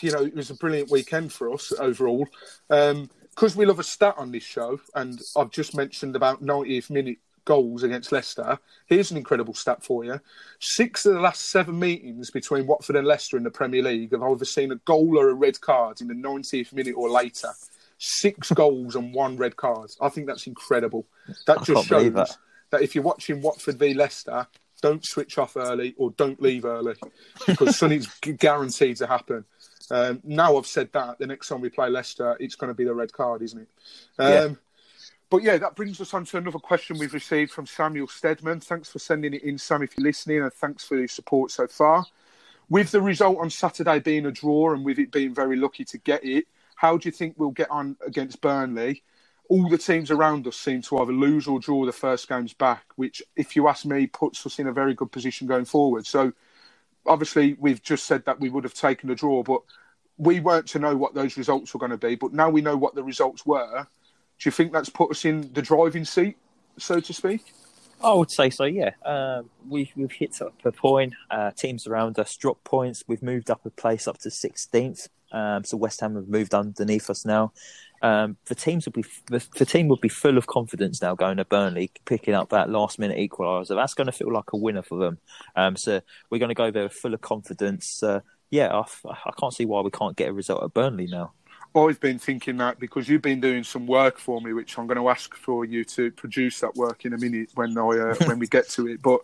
you know, it was a brilliant weekend for us overall. Um, because we love a stat on this show, and I've just mentioned about 90th minute goals against Leicester. Here's an incredible stat for you: six of the last seven meetings between Watford and Leicester in the Premier League have either seen a goal or a red card in the 90th minute or later. Six (laughs) goals and one red card. I think that's incredible. That I just shows that. that if you're watching Watford v Leicester, don't switch off early or don't leave early because (laughs) something's guaranteed to happen. Um, now I've said that, the next time we play Leicester, it's going to be the red card, isn't it? Um, Yeah. But yeah, that brings us on to another question we've received from Samuel Stedman. Thanks for sending it in, Sam, if you're listening, and thanks for your support so far. With the result on Saturday being a draw and with it being very lucky to get it, how do you think we'll get on against Burnley? All the teams around us seem to either lose or draw the first games back, which, if you ask me, puts us in a very good position going forward. So, obviously, we've just said that we would have taken a draw, but we weren't to know what those results were going to be. But now we know what the results were. Do you think that's put us in the driving seat, so to speak? I would say so. Yeah, um, we we've hit up a point. Uh, teams around us drop points. We've moved up a place up to sixteenth. Um, so West Ham have moved underneath us now. Um, the teams will be the, the team will be full of confidence now going to Burnley, picking up that last minute equaliser. That's going to feel like a winner for them. Um, so we're going to go there full of confidence. Uh, yeah, I, I can't see why we can't get a result at Burnley now. I've been thinking that because you've been doing some work for me, which I'm going to ask for you to produce that work in a minute when I uh, when we get to it. (laughs) But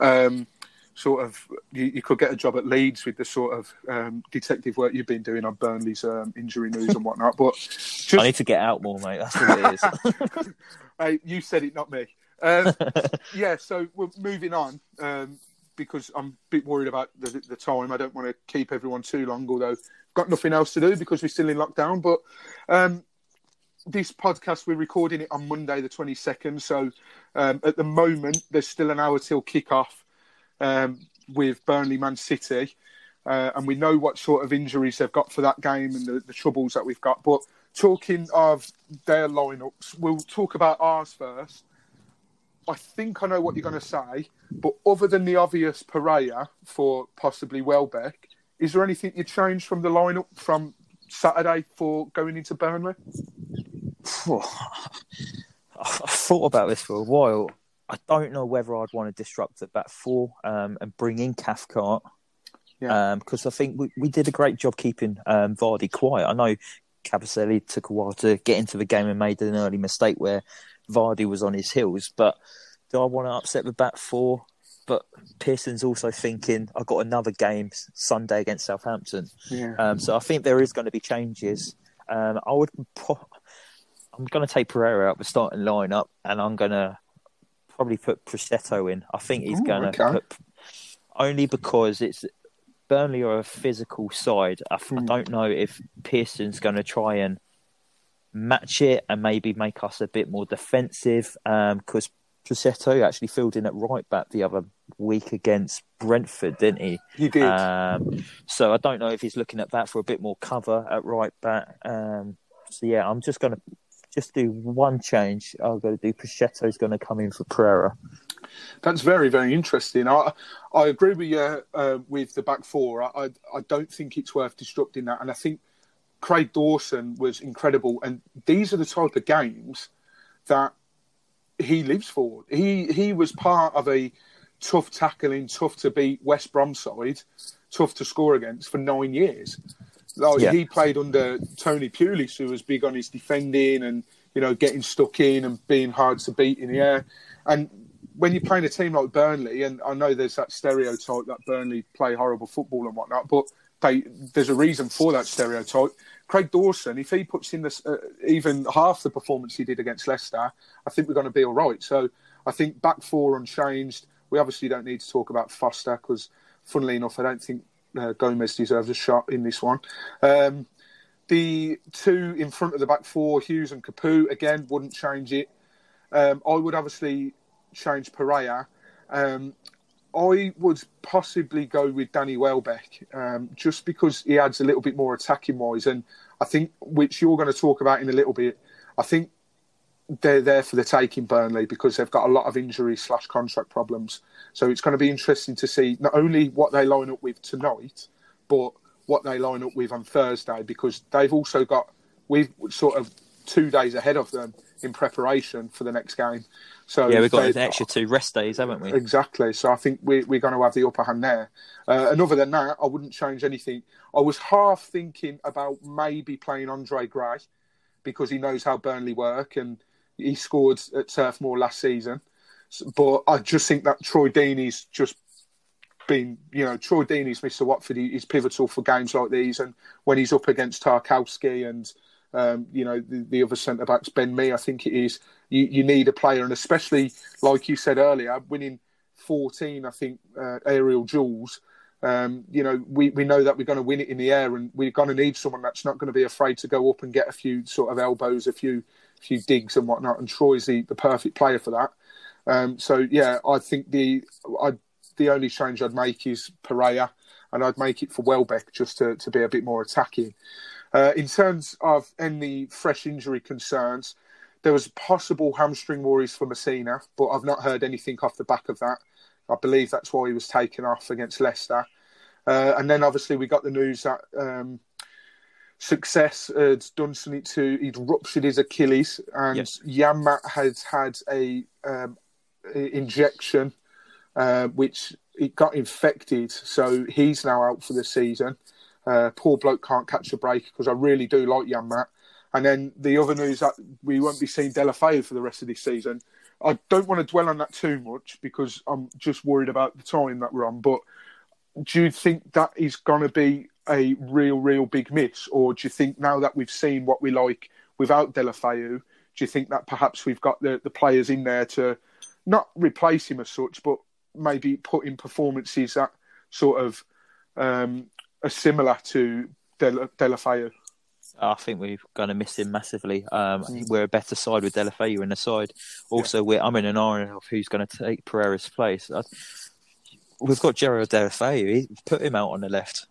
um, sort of, you, you could get a job at Leeds with the sort of um, detective work you've been doing on Burnley's um, injury news and whatnot. But just, I need to get out more, mate. That's what it is. (laughs) Hey, you said it, not me. Um, (laughs) yeah, so we're moving on um, because I'm a bit worried about the, the time. I don't want to keep everyone too long, although got nothing else to do because we're still in lockdown. But um, this podcast, we're recording it on Monday, the 22nd. So um, at the moment, there's still an hour till kick-off um, with Burnley Man City. uh, and we know what sort of injuries they've got for that game and the, the troubles that we've got. But talking of their lineups, we'll talk about ours first. I think I know what you're going to say, but other than the obvious Pereyra for possibly Welbeck, is there anything you changed from the lineup from Saturday for going into Burnley? (laughs) I've thought about this for a while. I don't know whether I'd want to disrupt the back four um, and bring in Cathcart. Yeah. Because um, I think we, we did a great job keeping um, Vardy quiet. I know Kabasele took a while to get into the game and made an early mistake where Vardy was on his heels. But do I want to upset the back four? But Pearson's also thinking, I've got another game Sunday against Southampton. Yeah. Um, so I think there is going to be changes. Um, I would. Pro- I'm going to take Pereyra out the starting lineup, and I'm going to probably put Pussetto in. I think he's going to okay. put only because it's Burnley are a physical side. I, Hmm. I don't know if Pearson's going to try and match it and maybe make us a bit more defensive. Because Pussetto actually filled in at right back the other week against Brentford, didn't he? He did. Um, so I don't know if he's looking at that for a bit more cover at right back. Um, so yeah, I'm just going to just do one change. I'm going to do Pussetto's going to come in for Pereyra. That's very, very interesting. I I agree with you uh, with the back four. I, I I don't think it's worth disrupting that, and I think Craig Dawson was incredible. And these are the type of games that he lives for. He he was part of a tough tackling, tough to beat West Brom side, tough to score against for nine years. Like, Yeah. He played under Tony Pulis, who was big on his defending and you know getting stuck in and being hard to beat in the air. And when you're playing a team like Burnley, and I know there's that stereotype that Burnley play horrible football and whatnot, but they, there's a reason for that stereotype. Craig Dawson, if he puts in this, uh, even half the performance he did against Leicester, I think we're going to be all right. So I think back four unchanged. We obviously don't need to talk about Foster because, funnily enough, I don't think uh, Gomez deserves a shot in this one. Um, the two in front of the back four, Hughes and Capoue, again, wouldn't change it. Um, I would obviously change Pereyra. Um, I would possibly go with Danny Welbeck um, just because he adds a little bit more attacking wise. And I think, which you're going to talk about in a little bit, I think they're there for the taking Burnley because they've got a lot of injury slash contract problems. So it's going to be interesting to see not only what they line up with tonight, but what they line up with on Thursday because they've also got we've sort of two days ahead of them in preparation for the next game. So Yeah, we've got they- an extra two rest days, haven't we? Exactly. So I think we, we're going to have the upper hand there. Uh, and other than that, I wouldn't change anything. I was half thinking about maybe playing Andre Gray because he knows how Burnley work and he scored at Turf Moor last season. But I just think that Troy Deeney's just been, you know, Troy Deeney's Mr. Watford. He- He's pivotal for games like these. And when he's up against Tarkowski and, um, you know, the, the other centre backs, Ben Mee, I think it is, you, you need a player. And especially, like you said earlier, winning 14, I think, uh, aerial duels. Um, you know, we, we know that we're going to win it in the air, and we're going to need someone that's not going to be afraid to go up and get a few sort of elbows, a few few digs and whatnot. And Troy's the, the perfect player for that. Um, so yeah, I think the I, the only change I'd make is Pereyra, and I'd make it for Welbeck just to, to be a bit more attacking. Uh, in terms of any fresh injury concerns, there was possible hamstring worries for Masina, but I've not heard anything off the back of that. I believe that's why he was taken off against Leicester. Uh, and then obviously we got the news that um, Success had done something to, he'd ruptured his Achilles, and Yes. Janmaat has had a um, injection, uh, which it got infected, so he's now out for the season. Uh, poor bloke can't catch a break because I really do like Janmaat. And then the other news that we won't be seeing Deulofeu for the rest of this season. I don't want to dwell on that too much because I'm just worried about the time that we're on. But do you think that is going to be a real, real big miss, or do you think now that we've seen what we like without Deulofeu, do you think that perhaps we've got the, the players in there to not replace him as such, but maybe put in performances that sort of um, are similar to Del- Deulofeu? I think we're going to miss him massively. Um, I think we're a better side with Deulofeu in the side. Also, we're I'm in an iron of who's going to take Pereyra's place. I, we've got Gerard Deulofeu. Put him out on the left.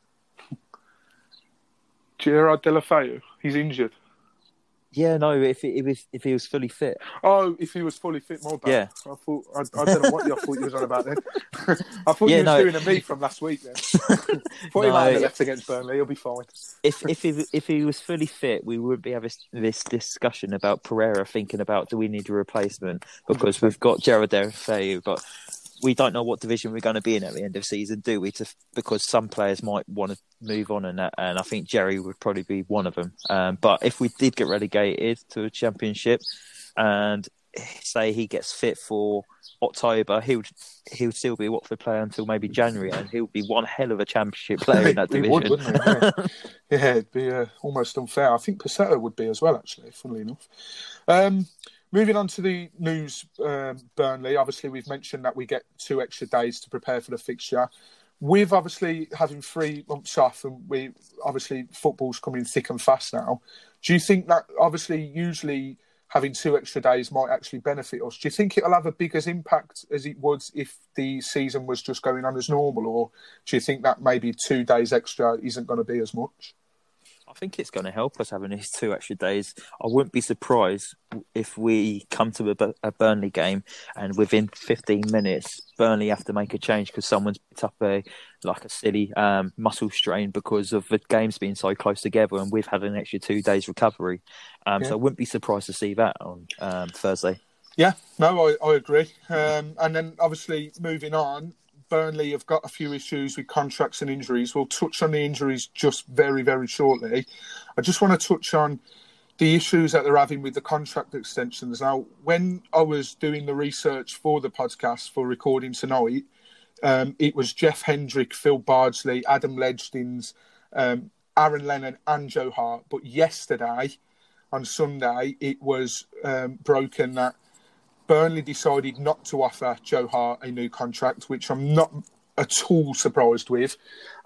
Gerard Deulofeu, he's injured. Yeah, no. If he, if if he was fully fit. Oh, if he was fully fit, more bad. Yeah. I thought I, I don't know what you I thought you was on about then. (laughs) I thought Yeah, you was no. doing a me from last week then. (laughs) Put him No, out on the left against Burnley, he'll be fine. If if he, if he was fully fit, we would be having this discussion about Pereyra thinking about do we need a replacement because we've got Gerard Deulofeu, but we don't know what division we're going to be in at the end of season, do we? To, because some players might want to move on, and that, and I think Jerry would probably be one of them. Um, but if we did get relegated to a championship, and say he gets fit for October, he would he would still be a Watford player until maybe January, and he would be one hell of a championship player in that (laughs) division. would, wouldn't it? Yeah, yeah it'd be uh, almost unfair. I think Pussetto would be as well, actually, funnily enough. Um, moving on to the news, um, Burnley. Obviously, we've mentioned that we get two extra days to prepare for the fixture. With obviously having three months off, and we obviously football's coming thick and fast now. Do you think that obviously usually having two extra days might actually benefit us? Do you think it'll have a bigger impact as it would if the season was just going on as normal, or do you think that maybe two days extra isn't going to be as much? I think it's going to help us having these two extra days. I wouldn't be surprised if we come to a, a Burnley game and within 15 minutes, Burnley have to make a change because someone's picked up a like a silly um, muscle strain because of the games being so close together, and we've had an extra two days recovery. Um, Yeah. So I wouldn't be surprised to see that on um, Thursday. Yeah, no, I, I agree. Um, and then obviously moving on, Burnley have got a few issues with contracts and injuries. We'll touch on the injuries just very, very shortly. I just want to touch on the issues that they're having with the contract extensions. Now, when I was doing the research for the podcast for recording tonight, um, it was Jeff Hendrick, Phil Bardsley, Adam Legzdins, um, Aaron Lennon, and Joe Hart. But yesterday, on Sunday, it was um, broken that Burnley decided not to offer Joe Hart a new contract, which I'm not at all surprised with.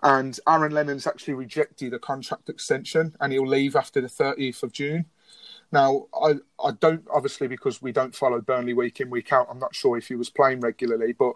And Aaron Lennon's actually rejected a contract extension and he'll leave after the 30th of June. Now, I, I don't, obviously, because we don't follow Burnley week in, week out, I'm not sure if he was playing regularly, but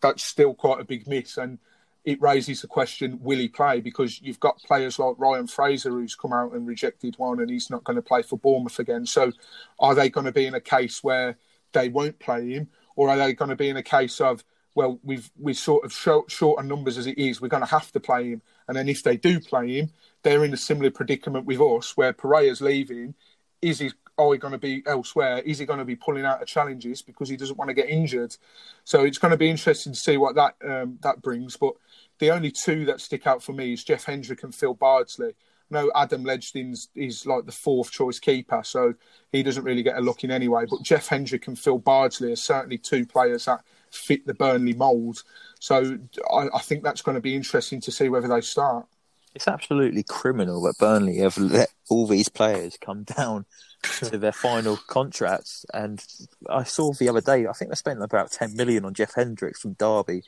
that's still quite a big miss. And it raises the question will he play? Because you've got players like Ryan Fraser who's come out and rejected one and he's not going to play for Bournemouth again. So are they going to be in a case where they won't play him? Or are they going to be in a case of, well, we've we sort of short, short on numbers as it is, we're going to have to play him. And then if they do play him, they're in a similar predicament with us where Pereyra's leaving. Is he are he going to be elsewhere? Is he going to be pulling out of challenges because he doesn't want to get injured? So it's going to be interesting to see what that um, that brings. But the only two that stick out for me is Jeff Hendrick and Phil Bardsley. No, Adam Legzdin's is like the fourth choice keeper, so he doesn't really get a look in anyway. But Jeff Hendrick and Phil Bardsley are certainly two players that fit the Burnley mould. So I, I think that's going to be interesting to see whether they start. It's absolutely criminal that Burnley have let all these players come (laughs) down to their final contracts. And I saw the other day, I think they spent about 10 million on Jeff Hendricks from Derby,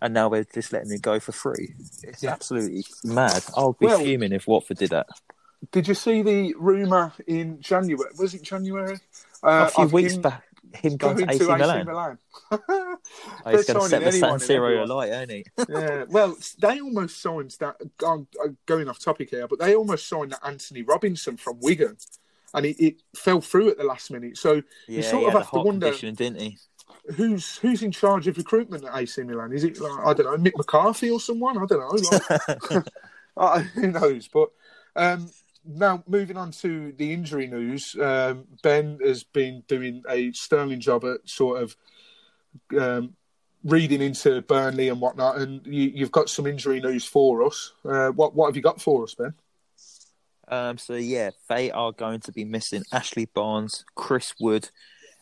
and now they're just letting him go for free. It's Yeah. absolutely mad. I'll be Well- fuming if Watford did that. Did you see the rumour in January? Was it January? Uh, a few of weeks him back, him going, going to AC Milan. Oh, (laughs) he's going to set the San Siro alight, ain't he? (laughs) yeah, well, they almost signed that. I'm going off topic here, but they almost signed that Antonee Robinson from Wigan, and it, it fell through at the last minute. So Yeah, sort of have to wonder- didn't he? who's who's in charge of recruitment at AC Milan? Is it like I don't know Mick McCarthy or someone? I don't know. Like, (laughs) (laughs) who knows? But um, now moving on to the injury news, um, Ben has been doing a sterling job at sort of um, reading into Burnley and whatnot, and you, you've got some injury news for us. Uh, what what have you got for us, Ben? Um, so yeah, they are going to be missing Ashley Barnes, Chris Wood,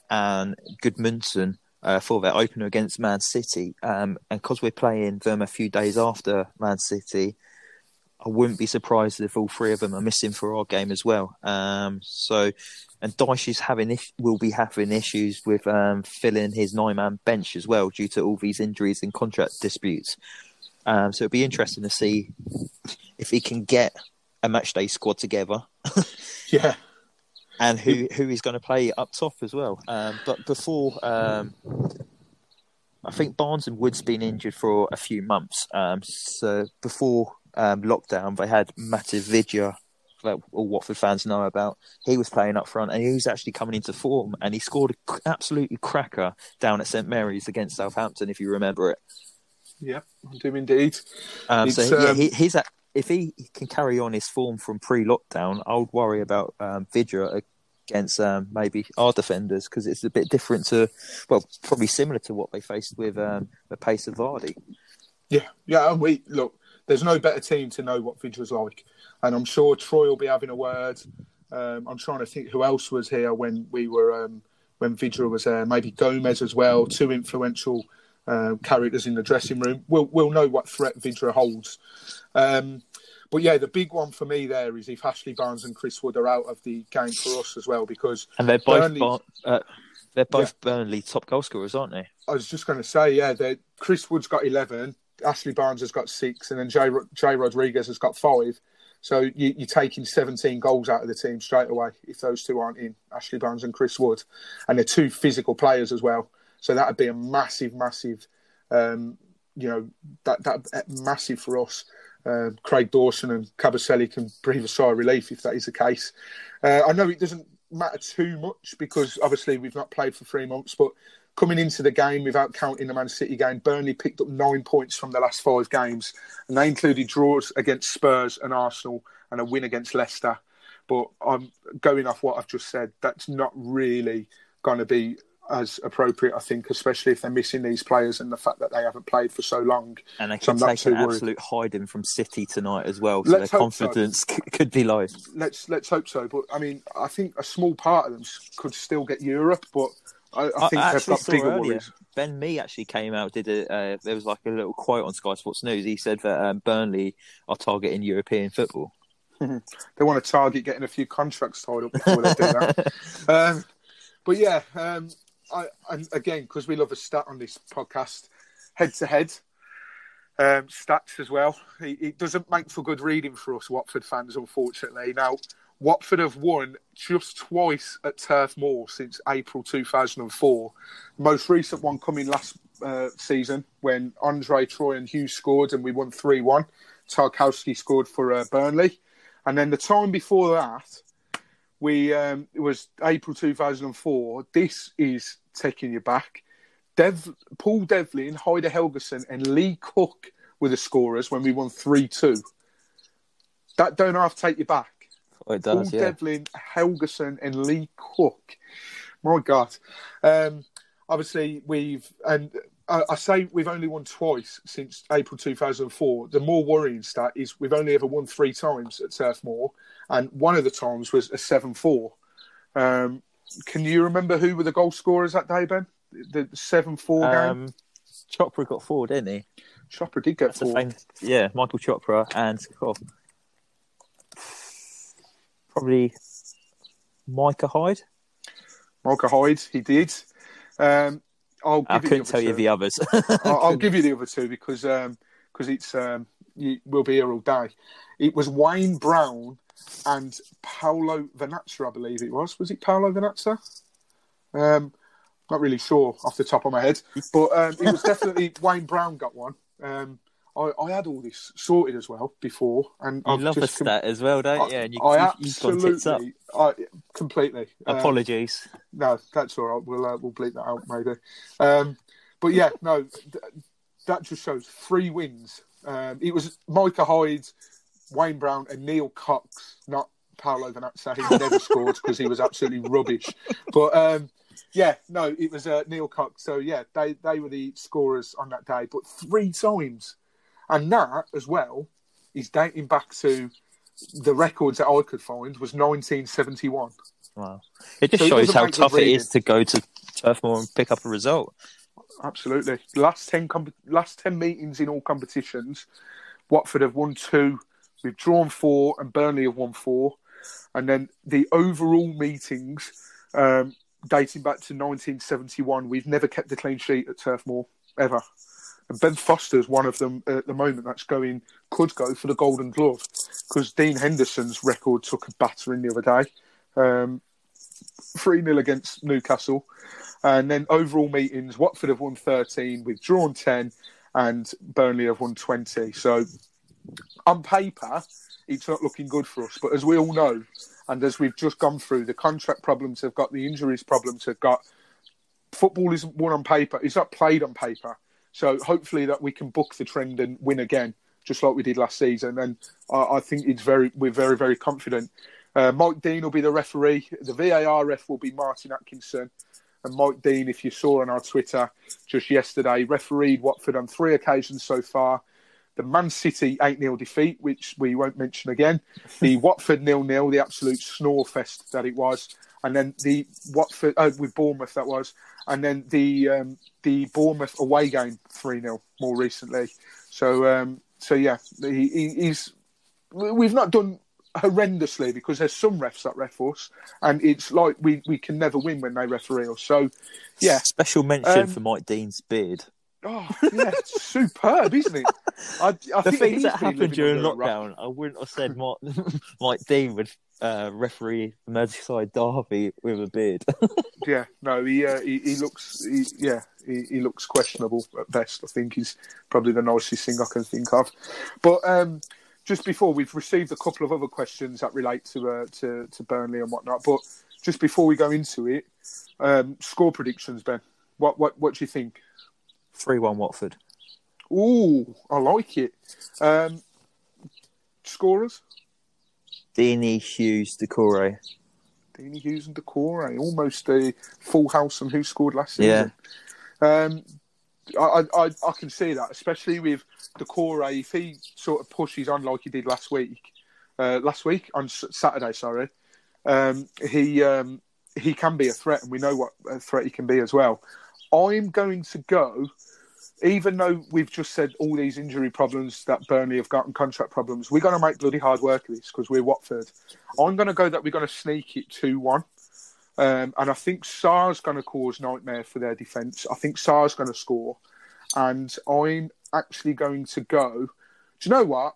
and Gudmundsson uh, for their opener against Man City. Um, and because we're playing them a few days after Man City, I wouldn't be surprised if all three of them are missing for our game as well. Um, so, and Dyche is having is- will be having issues with um, filling his nine-man bench as well due to all these injuries and contract disputes. Um, so it'll be interesting to see if he can get a matchday squad together (laughs) Yeah, and who who is going to play up top as well. Um, but before um, I think Barnes and Wood's been injured for a few months. Um, so before um, lockdown, they had Matej Vydra, that all Watford fans know about. He was playing up front, and he was actually coming into form, and he scored an absolutely cracker down at St Mary's against Southampton, if you remember it. Yep, I do indeed. Um, so It's, yeah, um, he, he's at, if he can carry on his form from pre-lockdown, I would worry about um, Vydra against um, maybe our defenders because it's a bit different to, well, probably similar to what they faced with um, the pace of Vardy. Yeah, yeah. And we look. There's no better team to know what Vydra's like, and I'm sure Troy will be having a word. Um, I'm trying to think who else was here when we were um, when Vydra was there. Maybe Gomez as well. Two influential uh, characters in the dressing room. We'll we'll know what threat Vydra holds. Um, but yeah, the big one for me there is if Ashley Barnes and Chris Wood are out of the game for us as well, because And they're both Burnley- Bar- uh, they're both Burnley top goal scorers, aren't they? I was just going to say, yeah, that Chris Wood's got 11, Ashley Barnes has got six, and then Jay, Jay Rodriguez has got five. So you, you're taking 17 goals out of the team straight away if those two aren't in, Ashley Barnes and Chris Wood. And they're two physical players as well. So that would be a massive, massive, um, you know, that that massive for us. Uh, Craig Dawson and Kabasele can breathe a sigh of relief if that is the case. Uh, I know it doesn't matter too much because obviously we've not played for three months, but coming into the game without counting the Man City game, Burnley picked up nine points from the last five games, and they included draws against Spurs and Arsenal and a win against Leicester. But I'm going off what I've just said. That's not really going to be as appropriate, I think, especially if they're missing these players and the fact that they haven't played for so long. And they So could not take an worried. absolute hiding from City tonight as well, so Let's their hope so. confidence (laughs) could be low. Let's let's hope so. But I mean, I think a small part of them could still get Europe, but I, I think they've got bigger earlier, worries. Ben Mee actually came out. Did a uh, there was like a little quote on Sky Sports News. He said that um, Burnley are targeting European football. (laughs) they want to target getting a few contracts tied up before they do that. (laughs) um, but yeah, um, I, and again, because we love a stat on this podcast, head to head stats as well. It, it doesn't make for good reading for us Watford fans, unfortunately. Now, Watford have won just twice at Turf Moor since April 2004. Most recent one coming last uh, season when Andre, Troy, and Hughes scored, and we won 3 1. Tarkowski scored for uh, Burnley. And then the time before that, we um, it was April 2004. This is taking you back. Dev, Paul Devlin, Heidar Helguson, and Lee Cook were the scorers when we won 3 2. That don't have to take you back. Oh, it Paul yeah. Devlin, Helguson, and Lee Cook. My God. Um, obviously, we've, and I, I say we've only won twice since April 2004. The more worrying stat is we've only ever won three times at Turf Moor, and one of the times was a 7 4. Um, can you remember who were the goal scorers that day, Ben? The 7 4 game? Um, Chopra got four, didn't he? Chopper did get That's four. Yeah, Michael Chopra and oh, probably Micah Hyde. Micah Hyde, he did. Um, I'll give I couldn't other tell you the others. I'll, (laughs) I'll give you the other two because um, cause it's um, you, we'll be here all day. It was Wayne Brown and Paolo Vernazza, I believe it was. Was it Paolo Vernazza? Um, not really sure off the top of my head, but um, it was definitely (laughs) Wayne Brown got one. Um, I, I had all this sorted as well before, and you I've love a just com- stat as well, don't you? And you, I you, absolutely, I, completely. Um, Apologies. no, that's all right. We'll uh, we'll bleep that out maybe. Um, but yeah, no, th- that just shows three wins. Um, it was Micah Hyde, Wayne Brown, and Neil Cox, not Paolo Vernazza. He never scored because he was absolutely rubbish. But um, yeah, no, it was uh, Neil Cox. So yeah, they they were the scorers on that day. But three times, and that as well is dating back to the records that I could find was 1971. Wow. It just So shows doesn't how tough it is to go to Turf Moor and pick up a result. Absolutely. Last ten com- last ten meetings in all competitions, Watford have won two, we've drawn four, and Burnley have won four. And then the overall meetings, um, dating back to 1971, we've never kept a clean sheet at Turf Moor ever. And Ben Foster's one of them at the moment that's going could go for the Golden Glove because Dean Henderson's record took a battering the other day, um, three 0 against Newcastle. And then overall meetings, Watford have won 13, we've 10, and Burnley have won 20. So on paper, it's not looking good for us. But as we all know, and as we've just gone through, the contract problems have got, the injuries problems have got. Football isn't won on paper; it's not played on paper. So hopefully that we can book the trend and win again, just like we did last season. And I, I think it's very, we're very, very confident. Uh, Mike Dean will be the referee. The VAR ref will be Martin Atkinson. And Mike Dean, if you saw on our Twitter just yesterday, refereed Watford on three occasions so far the Man City 8 0 defeat, which we won't mention again, the (laughs) Watford 0 0, the absolute snore fest that it was, and then the Watford uh, with Bournemouth that was, and then the um, the Bournemouth away game 3 0 more recently. So, um, so yeah, he, he's we've not done horrendously because there's some refs that ref us, and it's like we, we can never win when they referee us. So, yeah. Special mention Um, for Mike Dean's beard. Oh, yeah, superb, isn't it? I, I The think things that happened during rock. lockdown, I wouldn't have said Mike, (laughs) Mike Dean would uh, referee Merseyside derby with a beard. (laughs) Yeah, no, he uh, he, he looks, he, yeah, he, he looks questionable at best. I think he's probably the nicest thing I can think of. But um, just before we've received a couple of other questions that relate to uh, to to Burnley and whatnot. But just before we go into it, um, score predictions, Ben. What what what do you think? 3 1 Watford. Ooh, I like it. Um, scorers: Deeney, Hughes, Doucouré. Deeney Hughes and Doucouré, almost a full house on who scored last Yeah. season. Um, I, I I can see that, especially with Doucouré. If he sort of pushes on like he did last week, uh, last week on Saturday, sorry, um, he um, he can be a threat, and we know what a threat he can be as well. I'm going to go, even though we've just said all these injury problems that Burnley have got and contract problems, we're going to make bloody hard work of this because we're Watford. I'm going to go that we're going to sneak it 2 1. Um, and I think Sarr's going to cause nightmare for their defence. I think Sarr's going to score. And I'm actually going to go. Do you know what?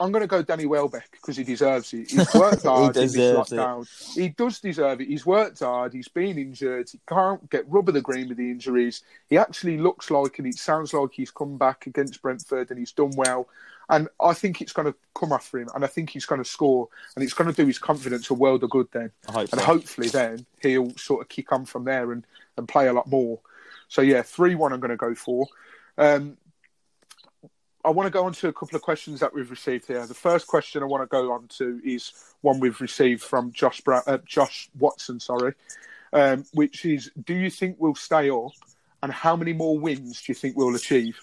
I'm going to go Danny Welbeck because he deserves it. (laughs) He's worked hard in this deserves it. lockdown. He does deserve it. He's worked hard. He's been injured. He can't get rub of the green with the injuries. He actually looks like and it sounds like he's come back against Brentford and he's done well. And I think it's going to come after him, and I think he's going to score, and it's going to do his confidence a world of good then. Hope And so. hopefully then he'll sort of kick on from there and, and play a lot more. So yeah, three one I'm going to go for. Um, I want to go on to a couple of questions that we've received here. The first question I want to go on to is one we've received from Josh Bra- uh, Josh Watson, sorry, um, which is: Do you think we'll stay up, and how many more wins do you think we'll achieve?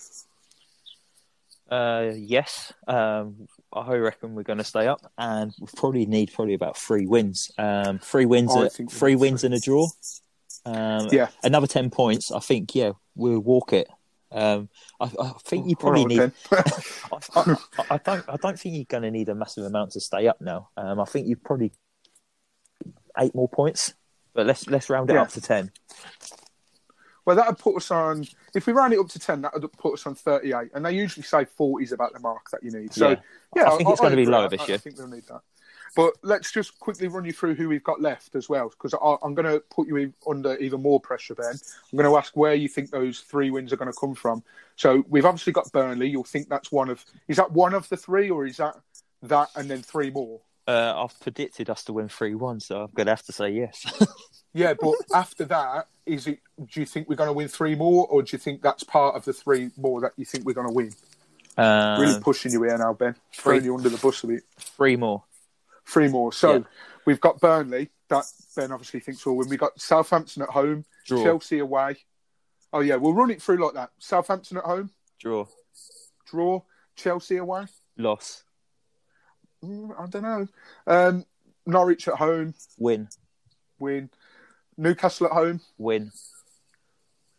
Uh, yes, um, I reckon we're going to stay up, and we probably need probably about three wins. Um, three wins, I a- three wins three. and a draw. Um, Yeah. another ten points. I think. Yeah, we'll walk it. Um, I, I think you probably right, need. (laughs) I, I, don't. I don't think you're going to need a massive amount to stay up now. Um, I think you probably eight more points, but let's let's round it Yeah. up to ten. Well, that would put us on. If we round it up to ten, that would put us on thirty-eight. And they usually say forty is about the mark that you need. So, Yeah. yeah, I think it's gonna be lower this year. I think we'll need that. But let's just quickly run you through who we've got left as well, because I'm going to put you in- under even more pressure, Ben. I'm going to ask where you think those three wins are going to come from. So we've obviously got Burnley. You'll think that's one of. Is that one of the three, or is that that and then three more? Uh, I've predicted us to win three one, so I'm going to have to say yes. (laughs) Yeah, but after that, is it? Do you think we're going to win three more, or do you think that's part of the three more that you think we're going to win? Um, Really pushing you here now, Ben. Throwing you under the bus a bit. three more. Three more. So Yeah. we've got Burnley. That Ben obviously thinks will win. We've got Southampton at home, Draw. Chelsea away. Oh yeah, we'll run it through like that. Southampton at home, Draw. draw. Chelsea away. Loss. Mm, I don't know. Um, Norwich at home, Win. win. Newcastle at home, Win.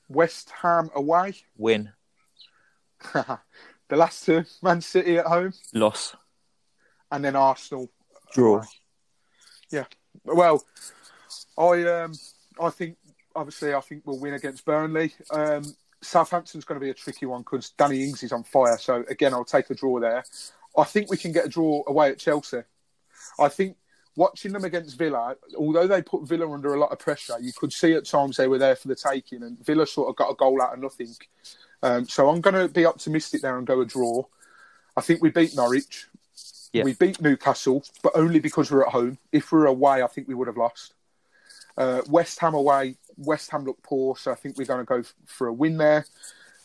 West Ham away. Win. (laughs) the last two, Man City at home, Loss. and then Arsenal Draw. Yeah. Well, I um I think obviously I think we'll win against Burnley. Um, Southampton's going to be a tricky one because Danny Ings is on fire. So again, I'll take a draw there. I think we can get a draw away at Chelsea. I think watching them against Villa, although they put Villa under a lot of pressure, you could see at times they were there for the taking, and Villa sort of got a goal out of nothing. Um, so I'm going to be optimistic there and go a draw. I think we beat Norwich. We beat Newcastle, but only because we're at home. If we we're away, I think we would have lost. Uh, West Ham away, West Ham look poor, so I think we're going to go for a win there.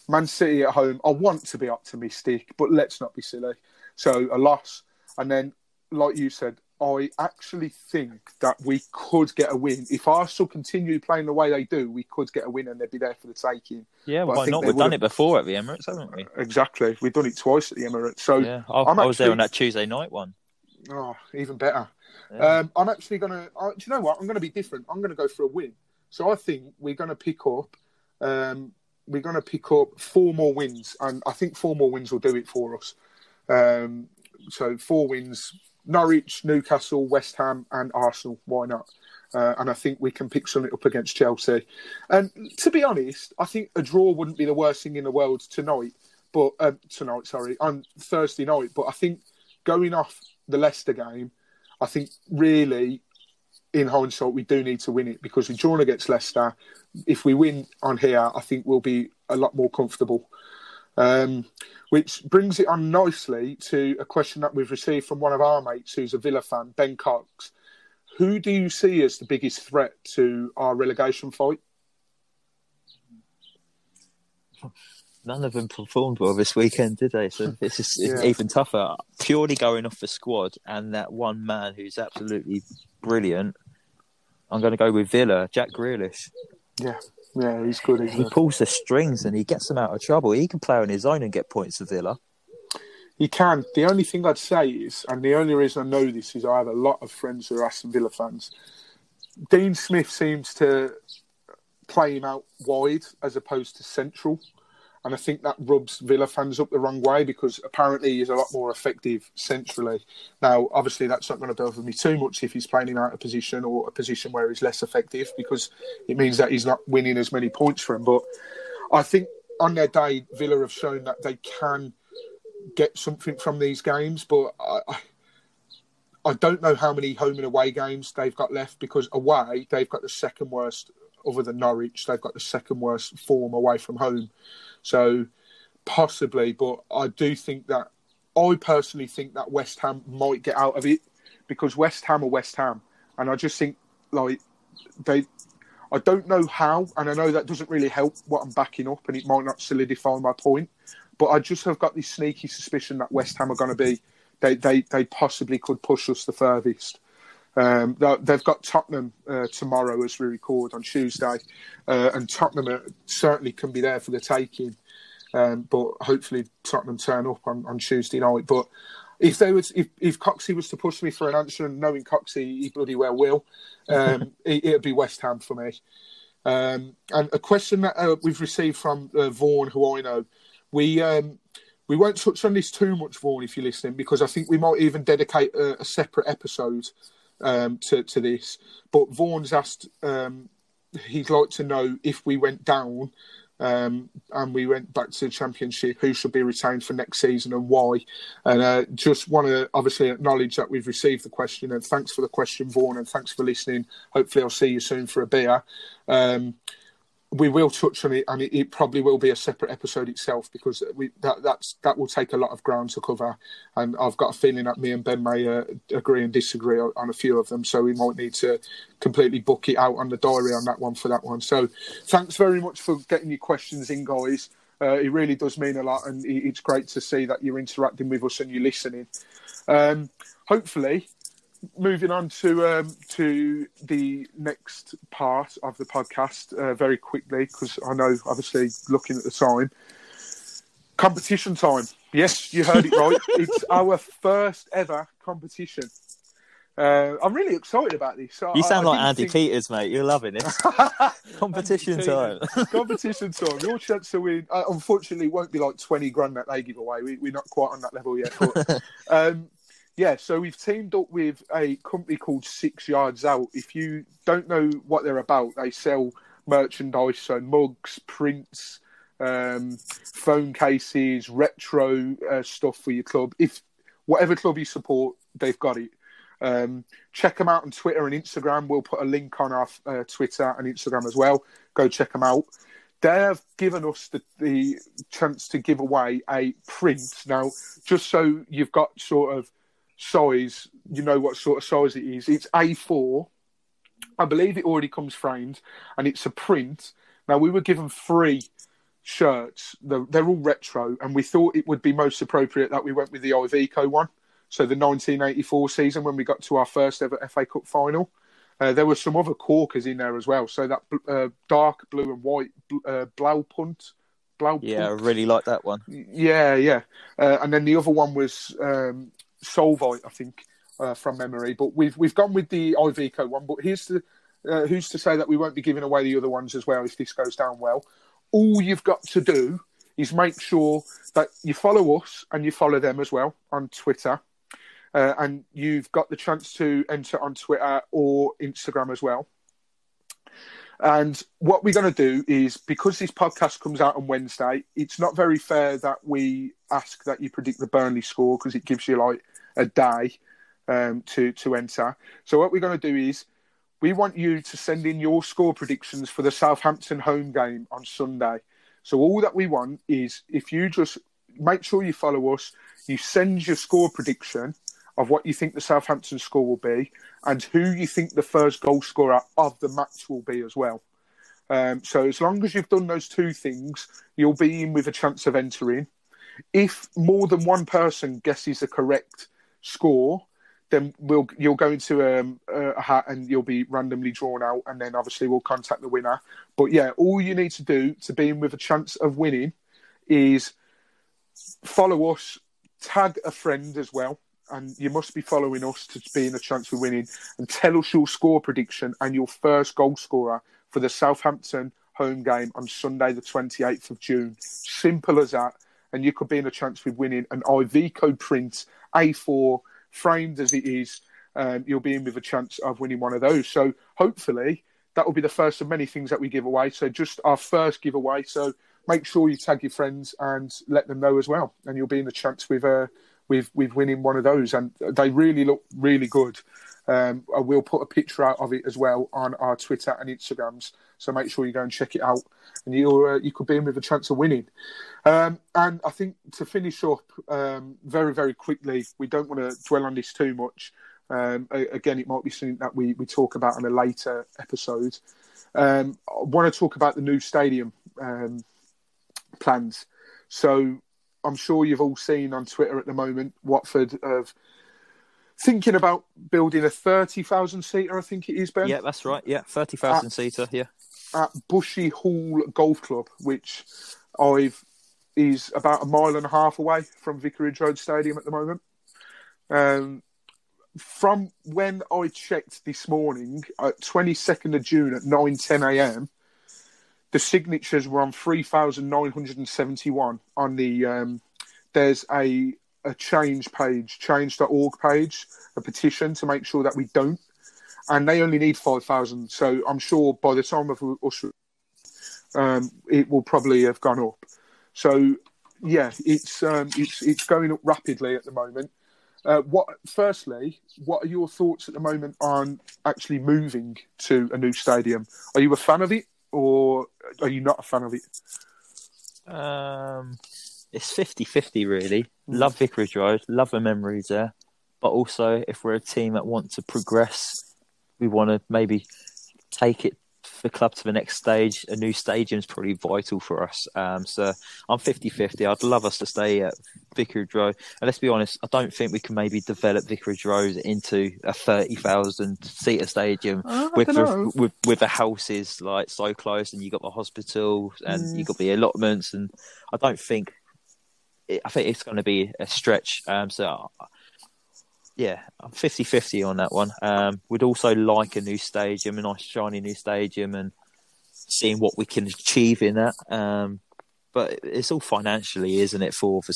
Man City at home, I want to be optimistic, but let's not be silly. So a loss. And then, like you said, I actually think that we could get a win. If Arsenal continue playing the way they do, we could get a win and they'd be there for the taking. Yeah, But I why think not? We've done would've- it before at the Emirates, haven't we? Exactly. We've done it twice at the Emirates. So, Yeah, I, I'm I was there on that Tuesday night one. oh, even better. Yeah. Um, I'm actually going to, uh, do you know what? I'm going to be different. I'm going to go for a win. So I think we're going to pick up, um, we're going to pick up four more wins. And I think four more wins will do it for us. Um, so four wins Norwich, Newcastle, West Ham, and Arsenal. Why not? Uh, and I think we can pick something up against Chelsea. And to be honest, I think a draw wouldn't be the worst thing in the world tonight. But um, tonight, sorry, on Thursday night. But I think going off the Leicester game, I think really, in hindsight, we do need to win it because we're drawn against Leicester. If we win on here, I think we'll be a lot more comfortable. Um, which brings it on nicely to a question that we've received from one of our mates who's a Villa fan, Ben Cox. Who do you see as the biggest threat to our relegation fight? None of them performed well this weekend, did they? So it's just it's Yeah. even tougher. Purely going off the squad and that one man who's absolutely brilliant. I'm going to go with Villa, Jack Grealish. Yeah, yeah, he's good. He pulls the strings and he gets them out of trouble. He can play on his own and get points for Villa. He can. The only thing I'd say is, and the only reason I know this is I have a lot of friends who are Aston Villa fans. Dean Smith seems to play him out wide as opposed to central. And I think that rubs Villa fans up the wrong way because apparently he's a lot more effective centrally. Now, obviously, that's not going to bother me too much if he's playing out of position or a position where he's less effective because it means that he's not winning as many points for him. But I think on their day, Villa have shown that they can get something from these games, but I, I- I don't know how many home and away games they've got left because away they've got the second worst, other than Norwich, they've got the second worst form away from home. So possibly, but I do think that I personally think that West Ham might get out of it because West Ham are West Ham, and I just think like they. I don't know how, and I know that doesn't really help what I'm backing up, and it might not solidify my point. But I just have got this sneaky suspicion that West Ham are going to be, they, they, they possibly could push us the furthest. Um, they- they've got Tottenham uh, tomorrow as we record on Tuesday, uh, and Tottenham uh, certainly can be there for the taking. Um, but hopefully Tottenham turn up on, on Tuesday night. But if they was, if, if Coxey was to push me for an answer, and knowing Coxey, he bloody well will, um, (laughs) it, it'd be West Ham for me. Um, and a question that uh, we've received from uh, Vaughan, who I know, we um, we won't touch on this too much, Vaughan, if you're listening, because I think we might even dedicate a, a separate episode um, to to this. But Vaughan's asked, um, he'd like to know if we went down um, and we went back to the championship, who should be retained for next season and why. And uh, just want to obviously acknowledge that we've received the question and thanks for the question, Vaughan, and thanks for listening. Hopefully, I'll see you soon for a beer. Um, we will touch on it, and it, it probably will be a separate episode itself because we that that's that will take a lot of ground to cover, and I've got a feeling that me and Ben may uh, agree and disagree on, on a few of them, so we might need to completely book it out on the diary on that one for that one. So, thanks very much for getting your questions in, guys. Uh, it really does mean a lot, and it, it's great to see that you're interacting with us and you're listening. Um, hopefully, moving on to um, to the next part of the podcast uh, very quickly because I know, obviously, looking at the time, competition time. Yes, you heard it right. (laughs) it's our first ever competition. Uh, I'm really excited about this. I- You sound I like Andi think- Peters, mate. You're loving it. (laughs) Competition time. (laughs) Competition time. Your chance to win, uh, unfortunately, won't be like 20 grand that they give away. We, we're not quite on that level yet. But, um, yeah, so we've teamed up with a company called Six Yards Out. If you don't know what they're about, they sell merchandise, so mugs, prints, um, phone cases, retro uh, stuff for your club. If whatever club you support, they've got it. Um, check them out on Twitter and Instagram. We'll put a link on our uh, Twitter and Instagram as well. Go check them out. They have given us the, the chance to give away a print. Now, just so you've got sort of size, you know what sort of size it is. It's A4. I believe it already comes framed, and it's a print. Now, we were given three shirts. They're, they're all retro, and we thought it would be most appropriate that we went with the Iveco one. So the 1984 season when we got to our first ever FA Cup final. Uh, there were some other corkers in there as well. So that uh, dark blue and white uh. Blaupunkt. Yeah, I really like that one. Yeah, yeah. Uh, and then the other one was um, Solvite, I think, uh, from memory. But we've we've gone with the Iveco one. But here's the uh, who's to say that we won't be giving away the other ones as well if this goes down well. All you've got to do is make sure that you follow us and you follow them as well on Twitter. Uh, and you've got the chance to enter on Twitter or Instagram as well. And what we're going to do is because this podcast comes out on Wednesday, it's not very fair that we ask that you predict the Burnley score because it gives you like a day um, to to enter. So what we're going to do is we want you to send in your score predictions for the Southampton home game on Sunday. So all that we want is if you just make sure you follow us, you send your score prediction of what you think the Southampton score will be and who you think the first goal scorer of the match will be as well. Um, so as long as you've done those two things, you'll be in with a chance of entering. If more than one person guesses the correct score, then we'll you'll go into um, a hat and you'll be randomly drawn out, and then obviously we'll contact the winner. But yeah, all you need to do to be in with a chance of winning is follow us, tag a friend as well and you must be following us to be in a chance of winning. And tell us your score prediction and your first goal scorer for the Southampton home game on Sunday, the 28th of June. Simple as that. And you could be in a chance with winning an Iveco print A4, framed as it is. Um, you'll be in with a chance of winning one of those. So hopefully that will be the first of many things that we give away. So just our first giveaway. So make sure you tag your friends and let them know as well, and you'll be in a chance with uh, with with winning one of those, and they really look really good. Um, I will put a picture out of it as well on our Twitter and Instagrams, so make sure you go and check it out, and you uh, you could be in with a chance of winning. Um, and I think to finish up um, very very quickly, we don't want to dwell on this too much. Um, again, it might be something that we, we talk about in a later episode. Um, I want to talk about the new stadium um, plans. So I'm sure you've all seen on Twitter at the moment, Watford of thinking about building a 30,000 seater, I think it is, Ben. Yeah, that's right. Yeah, 30,000 seater, yeah. At Bushy Hall Golf Club, which I've is about a mile and a half away from Vicarage Road Stadium at the moment. Um, from when I checked this morning, at 22nd of June at 9 10 a.m., the signatures were on 3,971 on the, um, there's a, a change page, change.org page, a petition to make sure that we don't. And they only need 5,000. So I'm sure by the time of us, um, it will probably have gone up. So yeah, it's um, it's it's going up rapidly at the moment. Uh, what firstly, what are your thoughts at the moment on actually moving to a new stadium? Are you a fan of it? or are you not a fan of it? Um, it's 50-50 really. Mm. Love Vicarage Road, love the memories there, but also if we're a team that want to progress, we want to maybe take it the club to the next stage. A new stadium is probably vital for us. Um, so I'm 50-50. I'd love us to stay at Vicarage Road. And let's be honest, I don't think we can maybe develop Vicarage Road into a 30,000 seater stadium oh, with, the, with, with the houses like so close and you've got the hospital and mm. you got the allotments and I don't think I think it's going to be a stretch. Um, so yeah, I'm 50 50 on that one. Um, we'd also like a new stadium, a nice shiny new stadium, and seeing what we can achieve in that. Um, but it's all financially, isn't it, for the,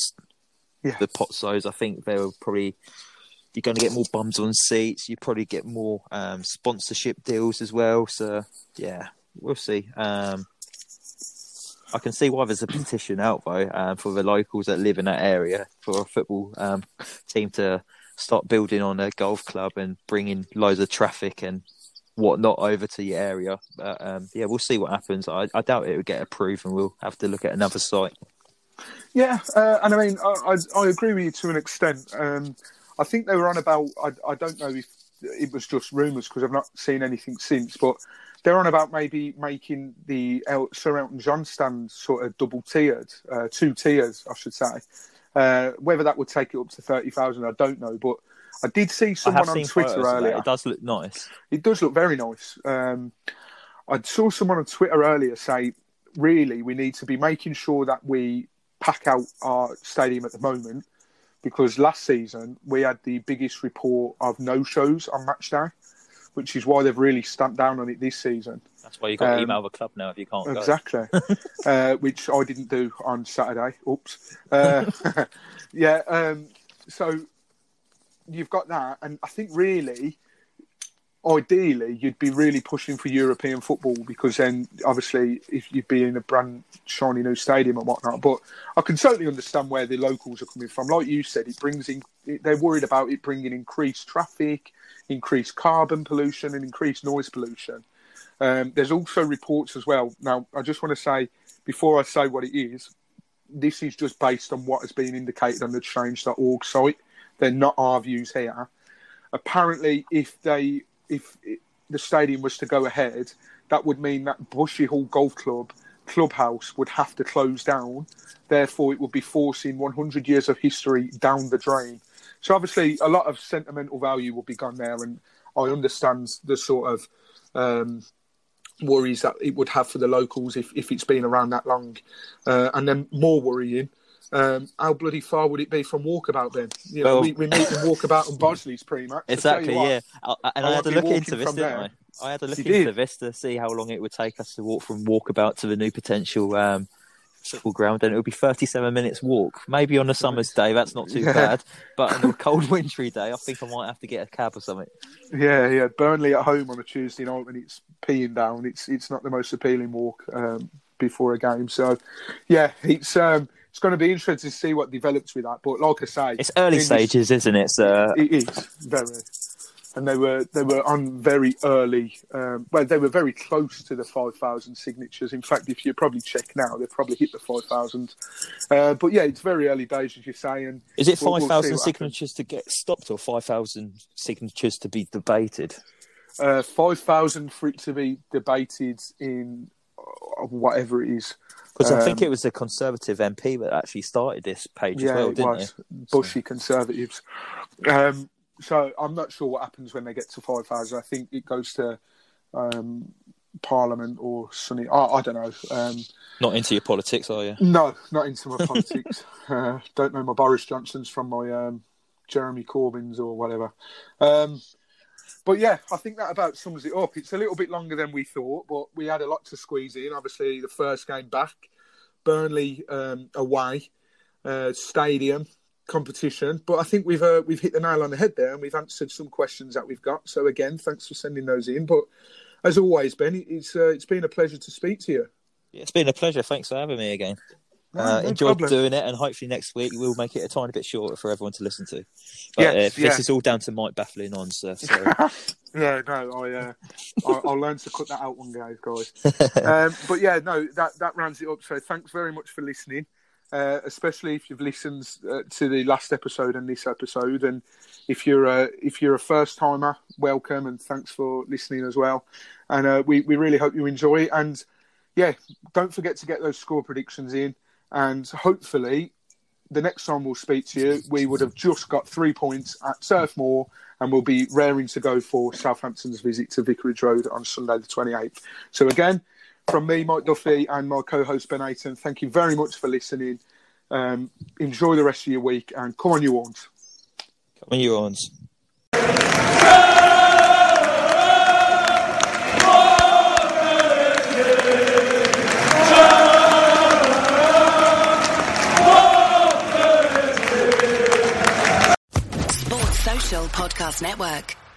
yeah. the Pozzos? I think they'll probably. You're going to get more bums on seats. You probably get more um, sponsorship deals as well. So yeah, we'll see. Um, I can see why there's a petition out though um, for the locals that live in that area for a football um, team to start building on a golf club and bringing loads of traffic and whatnot over to your area. But um, yeah, we'll see what happens. I, I doubt it will get approved, and we'll have to look at another site. Yeah, uh, and I mean, I, I, I, agree with you to an extent. Um, I think they were on about. I, I don't know if it was just rumours because I've not seen anything since, but they're on about maybe making the El- Sir Elton John stand sort of double tiered, uh, two tiers, I should say. Uh, whether that would take it up to thirty thousand, I don't know. But I did see someone on Twitter earlier. It does look nice. It does look very nice. Um, I saw someone on Twitter earlier say, really, we need to be making sure that we pack out our stadium at the moment because last season we had the biggest report of no shows on match day, which is why they've really stamped down on it this season. That's why you've got um, to email the club now if you can't exactly. (laughs) uh, which I didn't do on Saturday. Oops. Uh, (laughs) (laughs) yeah. Um, so you've got that, and I think really ideally you'd be really pushing for European football because then obviously if you'd be in a brand shiny new stadium and whatnot. But I can certainly understand where the locals are coming from. Like you said, it brings in. They're worried about it bringing increased traffic, increased carbon pollution, and increased noise pollution. Um, there's also reports as well. Now I just want to say before I say what it is, this is just based on what has been indicated on the change.org site. They're not our views here apparently if they if it, the stadium was to go ahead, that would mean that Bushy Hall Golf Club clubhouse would have to close down. Therefore, it would be forcing 100 years of history down the drain. So, obviously, a lot of sentimental value will be gone there, and I understand the sort of um, worries that it would have for the locals if, if it's been around that long. Uh, and then more worrying um, how bloody far would it be from Walkabout then? You know, well, we, we meet in Walkabout and (laughs) Bosley's pretty much. Exactly, what, yeah. I, and I, I had to look into this, didn't there. I? I had to look into did. this to see how long it would take us to walk from Walkabout to the new potential um, football ground, and it would be 37 minutes walk. Maybe on a summer's day, that's not too yeah. bad. But on a (laughs) cold, wintry day, I think I might have to get a cab or something. Yeah, yeah. Burnley at home on a Tuesday night when it's peeing down, it's it's not the most appealing walk um, before a game. So, yeah, it's um, it's going to be interesting to see what develops with that. But like I say, it's early stages, this, isn't it? So it is very, and they were they were on very early. Um, well, they were very close to the five thousand signatures. In fact, if you probably check now, they've probably hit the five thousand. Uh, but yeah, it's very early days, as you say. And is it five thousand we'll, signatures to get stopped, or five thousand signatures to be debated? Uh, five thousand for it to be debated in whatever it is. Because um, I think um, it was a Conservative MP that actually started this page yeah, as well, didn't it? Bushy so. Conservatives. Um, so I'm not sure what happens when they get to 5,000. I think it goes to um, Parliament or Sunny. I, I don't know. Um, not into your politics, are you? No, not into my politics. (laughs) uh, don't know my Boris Johnsons from my um, Jeremy Corbyns or whatever. Um, but yeah, I think that about sums it up. It's a little bit longer than we thought, but we had a lot to squeeze in. Obviously, the first game back, Burnley um, away, uh, stadium competition. But I think we've uh, we've hit the nail on the head there, and we've answered some questions that we've got. So again, thanks for sending those in. But as always, Ben, it's uh, it's been a pleasure to speak to you. It's been a pleasure. Thanks for having me again. Uh, no enjoyed problem. doing it, and hopefully next week we'll make it a tiny bit shorter for everyone to listen to. But yes, uh, yeah. this is all down to Mike baffling on stuff. So. (laughs) yeah, no, I, uh, I'll, I'll, learn to cut that out one day, guys. (laughs) um, but yeah, no, that that rounds it up. So thanks very much for listening, uh, especially if you've listened uh, to the last episode and this episode, and if you're a if you're a first timer, welcome and thanks for listening as well. And uh, we we really hope you enjoy it. And yeah, don't forget to get those score predictions in. And hopefully, the next time we'll speak to you, we would have just got three points at Turf Moor and we'll be raring to go for Southampton's visit to Vicarage Road on Sunday, the 28th. So, again, from me, Mike Duffy, and my co host Ben Aiton, thank you very much for listening. Um, enjoy the rest of your week and come on, you horns. Come on, you horns. Podcast Network.